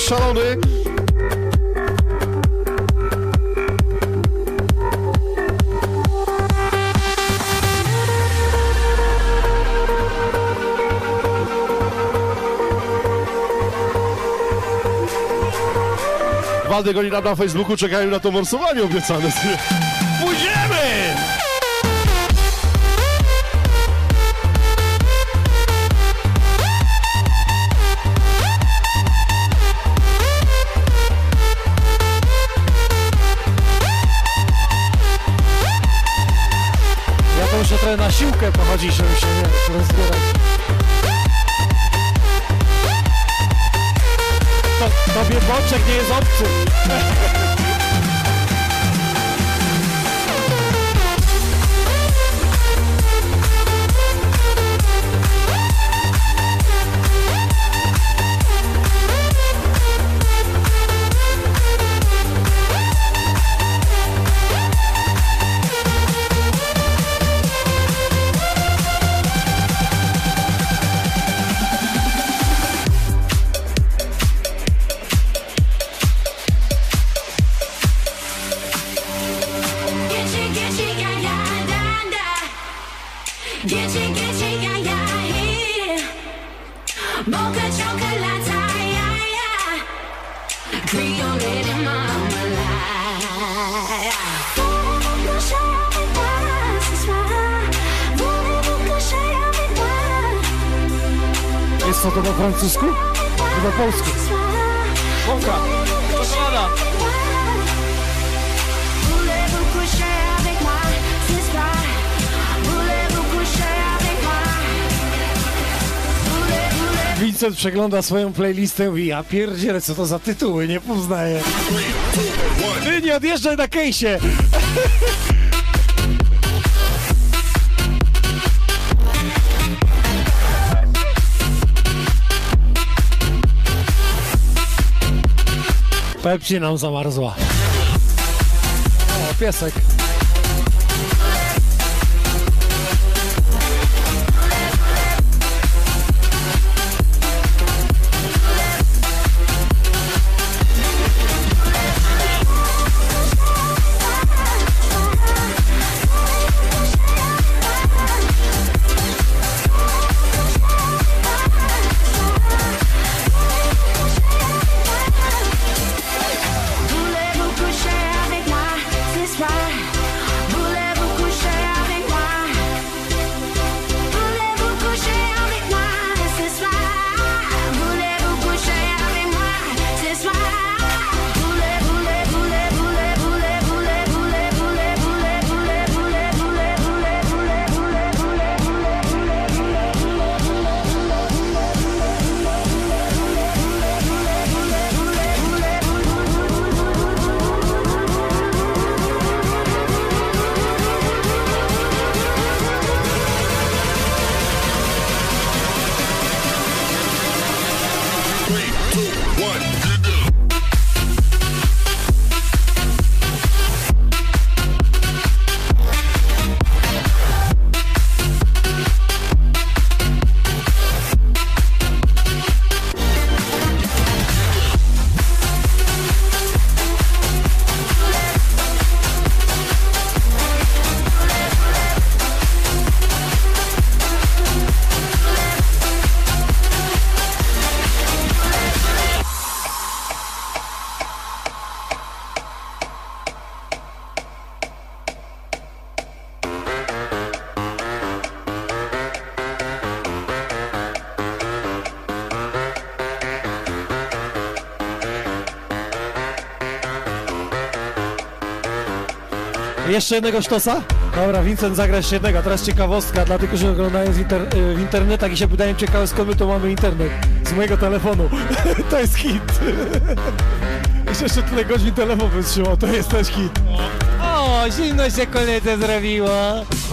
Jak szalony. Waldek, oni na Facebooku czekają na to morsowanie obiecane. Dziś się Vincent przegląda swoją playlistę i mówi, ja pierdzielę, co to za tytuły, nie poznaję. Ty nie odjeżdżaj na kejsie! Pepsi nam zamarzła. O, piesek. Jeszcze jednego sztosa? Dobra, Vincent zagra jeszcze jednego. A Teraz ciekawostka dla tych, którzy oglądają z inter, y, w internetach i się pytają ciekawe skąd my to mamy internet. Z mojego telefonu. [LAUGHS] to jest hit. [LAUGHS] Jeszcze, jeszcze tyle godzin telefon wytrzymał, to jest też hit. O, zimno się koledze zrobiło.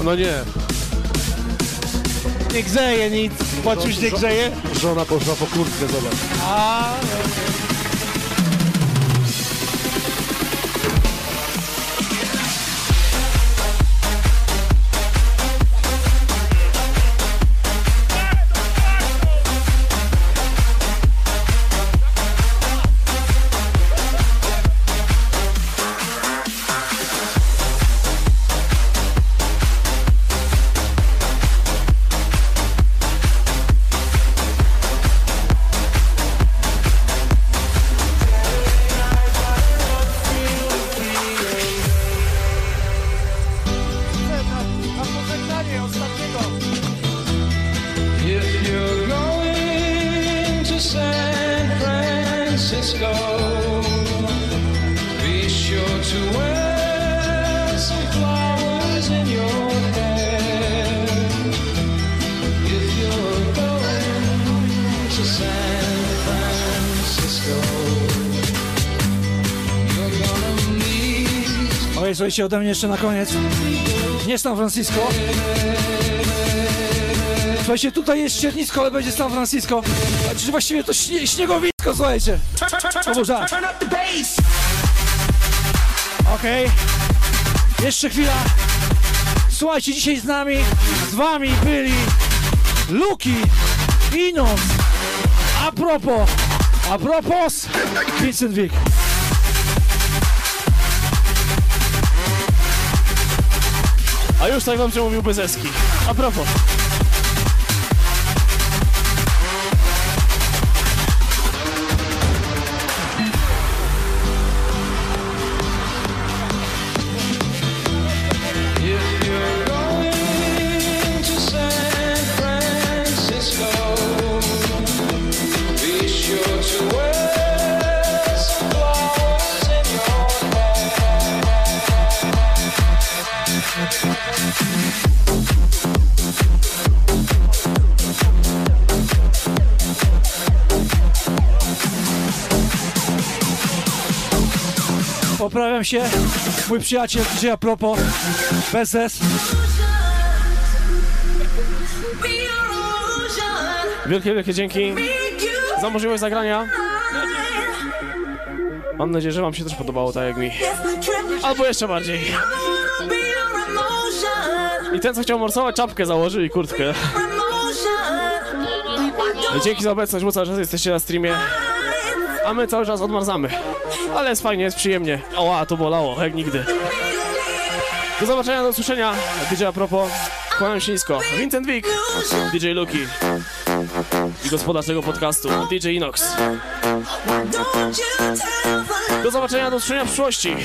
No nie. Nie grzeje nic. Poczuć nie grzeje? Żona poszła po kurtkę, zobacz. A, If słuchajcie, ode mnie jeszcze na koniec. Nie San Francisco. Słuchajcie, tutaj jest ściernisko, ale będzie San Francisco. Czy właściwie to śnie, śniegowisko, słuchajcie. Żart. Okej. Jeszcze chwila. Słuchajcie, dzisiaj z nami, z wami byli Luki, Inos, a propos, a propos, Vincent Wick. A już tak wam przemówił Bezeski. A propos. Się, mój przyjaciel, DJ a propos, Bezes. Wielkie, wielkie dzięki za możliwość zagrania. Mam nadzieję, że wam się też podobało, tak jak mi. Albo jeszcze bardziej. I ten, co chciał morsować czapkę, założył i kurtkę. Dzięki za obecność, bo cały czas jesteście na streamie. A my cały czas odmarzamy. Ale jest fajnie, jest przyjemnie. Oła, to bolało, jak nigdy. Do zobaczenia, do usłyszenia. DJ a propos, kłaniam się nisko. Vincent Wick, DJ Luki i gospodarz tego podcastu, DJ Inox. Do zobaczenia, do usłyszenia w przyszłości.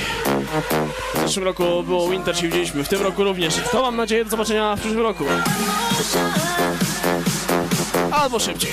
W zeszłym roku było Winter, się widzieliśmy, w tym roku również. To mam nadzieję do zobaczenia w przyszłym roku. Albo szybciej.